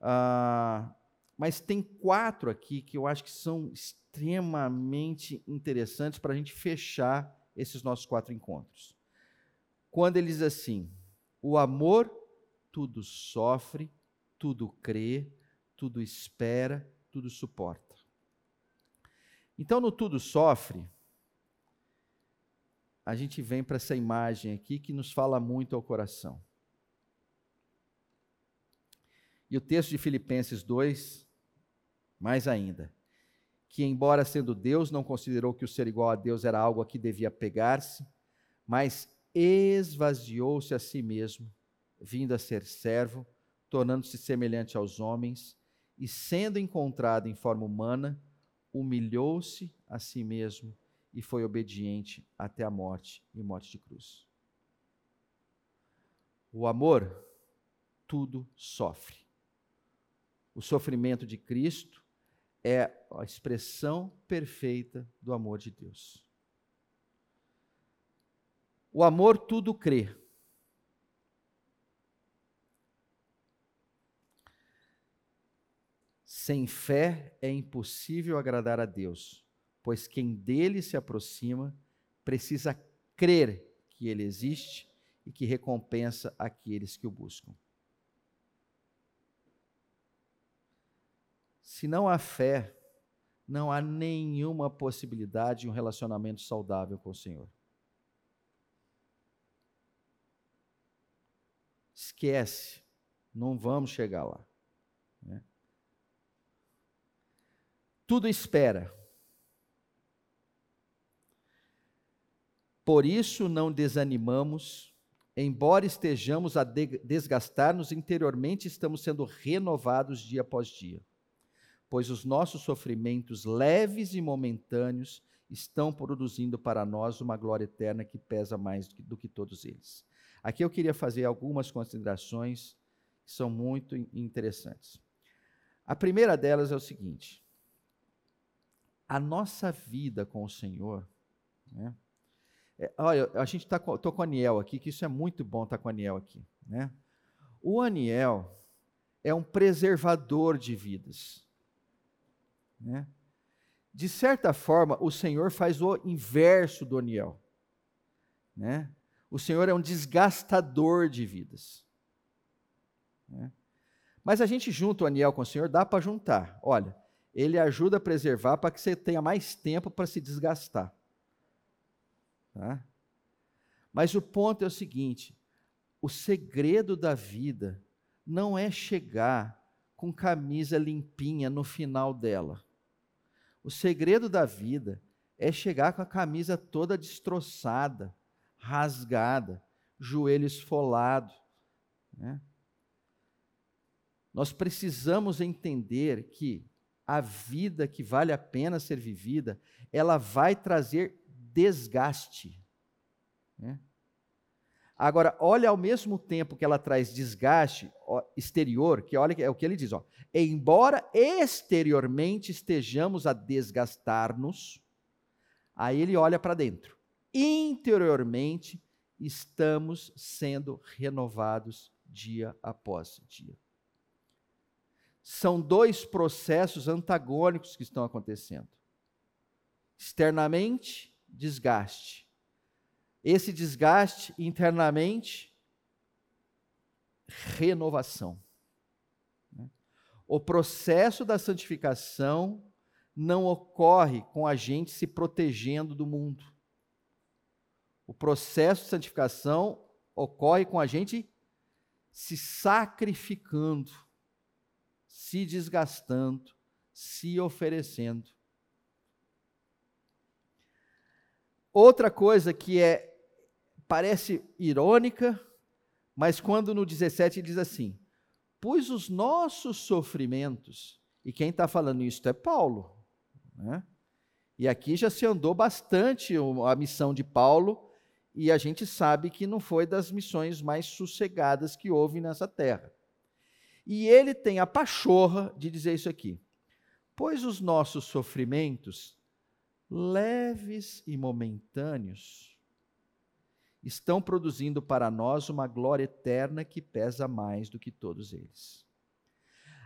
ah, mas tem quatro aqui que eu acho que são extremamente interessantes para a gente fechar esses nossos quatro encontros. Quando ele diz assim: o amor tudo sofre, tudo crê, tudo espera, tudo suporta. Então, no tudo sofre, a gente vem para essa imagem aqui que nos fala muito ao coração. E o texto de Filipenses 2, mais ainda, que embora sendo Deus, não considerou que o ser igual a Deus era algo a que devia pegar-se, mas esvaziou-se a si mesmo, vindo a ser servo, tornando-se semelhante aos homens, e sendo encontrado em forma humana, humilhou-se a si mesmo e foi obediente até a morte e morte de cruz. O amor tudo sofre. O sofrimento de Cristo é a expressão perfeita do amor de Deus. O amor tudo crê. Sem fé é impossível agradar a Deus, pois quem dele se aproxima precisa crer que ele existe e que recompensa aqueles que o buscam. Se não há fé, não há nenhuma possibilidade de um relacionamento saudável com o Senhor. Esquece, não vamos chegar lá. Tudo espera. Por isso não desanimamos, embora estejamos a desgastar-nos interiormente, estamos sendo renovados dia após dia pois os nossos sofrimentos leves e momentâneos estão produzindo para nós uma glória eterna que pesa mais do que, do que todos eles. Aqui eu queria fazer algumas considerações que são muito interessantes. A primeira delas é o seguinte: a nossa vida com o Senhor, né? É, olha, a gente está com, com o Aniel aqui, que isso é muito bom estar tá com o Aniel aqui, né? O Aniel é um preservador de vidas, né? De certa forma, o Senhor faz o inverso do Aniel, né? O Senhor é um desgastador de vidas. Né? Mas a gente junta o Aniel com o Senhor, dá para juntar. Olha, ele ajuda a preservar para que você tenha mais tempo para se desgastar. Tá? Mas o ponto é o seguinte: o segredo da vida não é chegar com camisa limpinha no final dela. O segredo da vida é chegar com a camisa toda destroçada, rasgada, joelho esfolado. Né? Nós precisamos entender que a vida que vale a pena ser vivida, ela vai trazer desgaste. Né? Agora, olha ao mesmo tempo que ela traz desgaste exterior, que olha é o que ele diz, ó, embora exteriormente estejamos a desgastar-nos, aí ele olha para dentro. Interiormente estamos sendo renovados dia após dia. São dois processos antagônicos que estão acontecendo. Externamente, desgaste. Esse desgaste internamente, renovação. O processo da santificação não ocorre com a gente se protegendo do mundo. O processo de santificação ocorre com a gente se sacrificando se desgastando, se oferecendo. Outra coisa que é parece irônica, mas quando no 17 diz assim: Pois os nossos sofrimentos, e quem está falando isso é Paulo, né? E aqui já se andou bastante a missão de Paulo, e a gente sabe que não foi das missões mais sossegadas que houve nessa terra. E ele tem a pachorra de dizer isso aqui: Pois os nossos sofrimentos, leves e momentâneos, estão produzindo para nós uma glória eterna que pesa mais do que todos eles.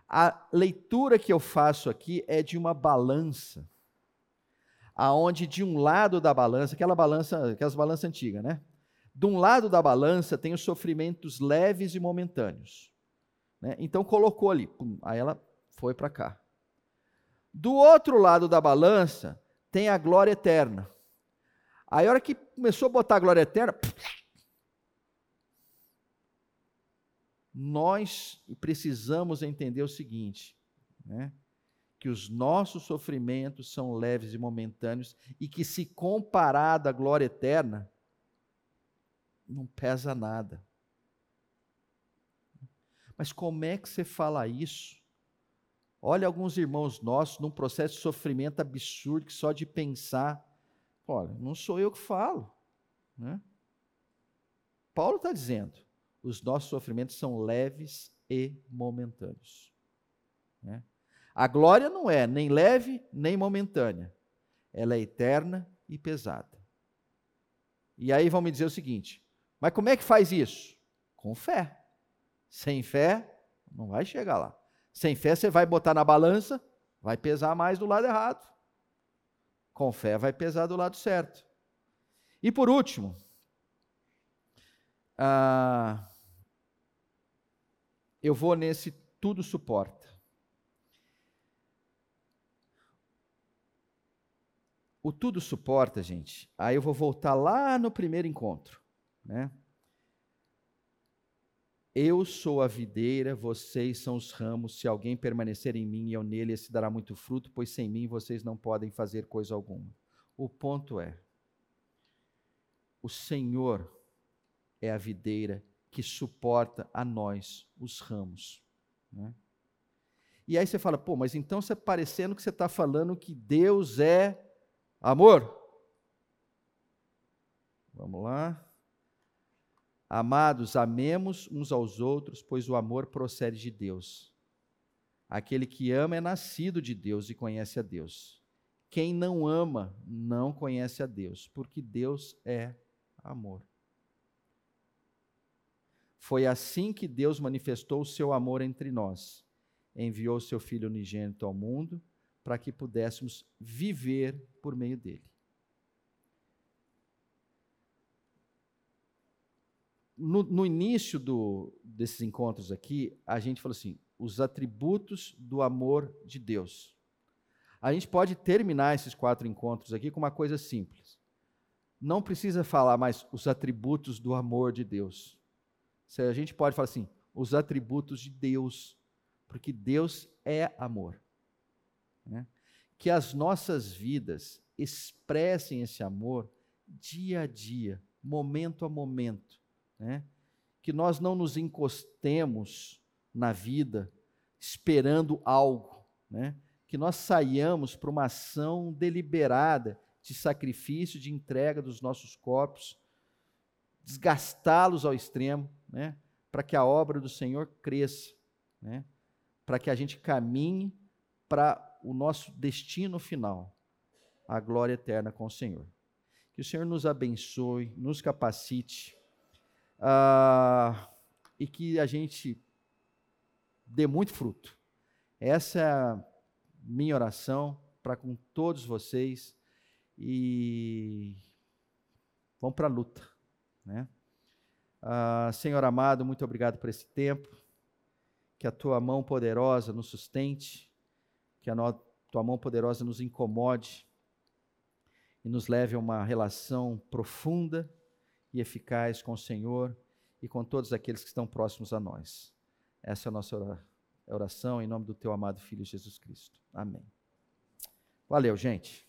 A leitura que eu faço aqui é de uma balança, aonde de um lado da balança, aquela balança, aquelas balanças antigas, né? De um lado da balança tem os sofrimentos leves e momentâneos. Né? Então colocou ali, pum, aí ela foi para cá. Do outro lado da balança tem a glória eterna. Aí a hora que começou a botar a glória eterna, nós precisamos entender o seguinte, né? que os nossos sofrimentos são leves e momentâneos e que se comparado à glória eterna, não pesa nada. Mas como é que você fala isso? Olha alguns irmãos nossos num processo de sofrimento absurdo que só de pensar, olha, não sou eu que falo. Né? Paulo está dizendo, os nossos sofrimentos são leves e momentâneos. Né? A glória não é nem leve nem momentânea, ela é eterna e pesada. E aí vão me dizer o seguinte: mas como é que faz isso? Com fé. Sem fé, não vai chegar lá. Sem fé, você vai botar na balança, vai pesar mais do lado errado. Com fé, vai pesar do lado certo. E por último, ah, eu vou nesse tudo suporta. O tudo suporta, gente. Aí eu vou voltar lá no primeiro encontro, né? Eu sou a videira, vocês são os ramos. Se alguém permanecer em mim e eu nele, esse dará muito fruto, pois sem mim vocês não podem fazer coisa alguma. O ponto é: o Senhor é a videira que suporta a nós, os ramos. Né? E aí você fala, pô, mas então você parecendo que você está falando que Deus é amor. Vamos lá. Amados, amemos uns aos outros, pois o amor procede de Deus. Aquele que ama é nascido de Deus e conhece a Deus. Quem não ama não conhece a Deus, porque Deus é amor. Foi assim que Deus manifestou o seu amor entre nós. Enviou seu Filho unigênito ao mundo para que pudéssemos viver por meio dele. No, no início do, desses encontros aqui, a gente falou assim: os atributos do amor de Deus. A gente pode terminar esses quatro encontros aqui com uma coisa simples. Não precisa falar mais os atributos do amor de Deus. A gente pode falar assim, os atributos de Deus, porque Deus é amor. Né? Que as nossas vidas expressem esse amor dia a dia, momento a momento. Né? Que nós não nos encostemos na vida esperando algo, né? que nós saiamos para uma ação deliberada de sacrifício, de entrega dos nossos corpos, desgastá-los ao extremo, né? para que a obra do Senhor cresça, né? para que a gente caminhe para o nosso destino final, a glória eterna com o Senhor. Que o Senhor nos abençoe, nos capacite, uh, e que a gente dê muito fruto. Essa é a minha oração para com todos vocês e vamos para a luta, né? Ah, Senhor amado, muito obrigado por esse tempo, que a tua mão poderosa nos sustente, que a tua mão poderosa nos incomode e nos leve a uma relação profunda e eficaz com o Senhor e com todos aqueles que estão próximos a nós. Essa é a nossa oração em nome do teu amado Filho Jesus Cristo. Amém. Valeu, gente.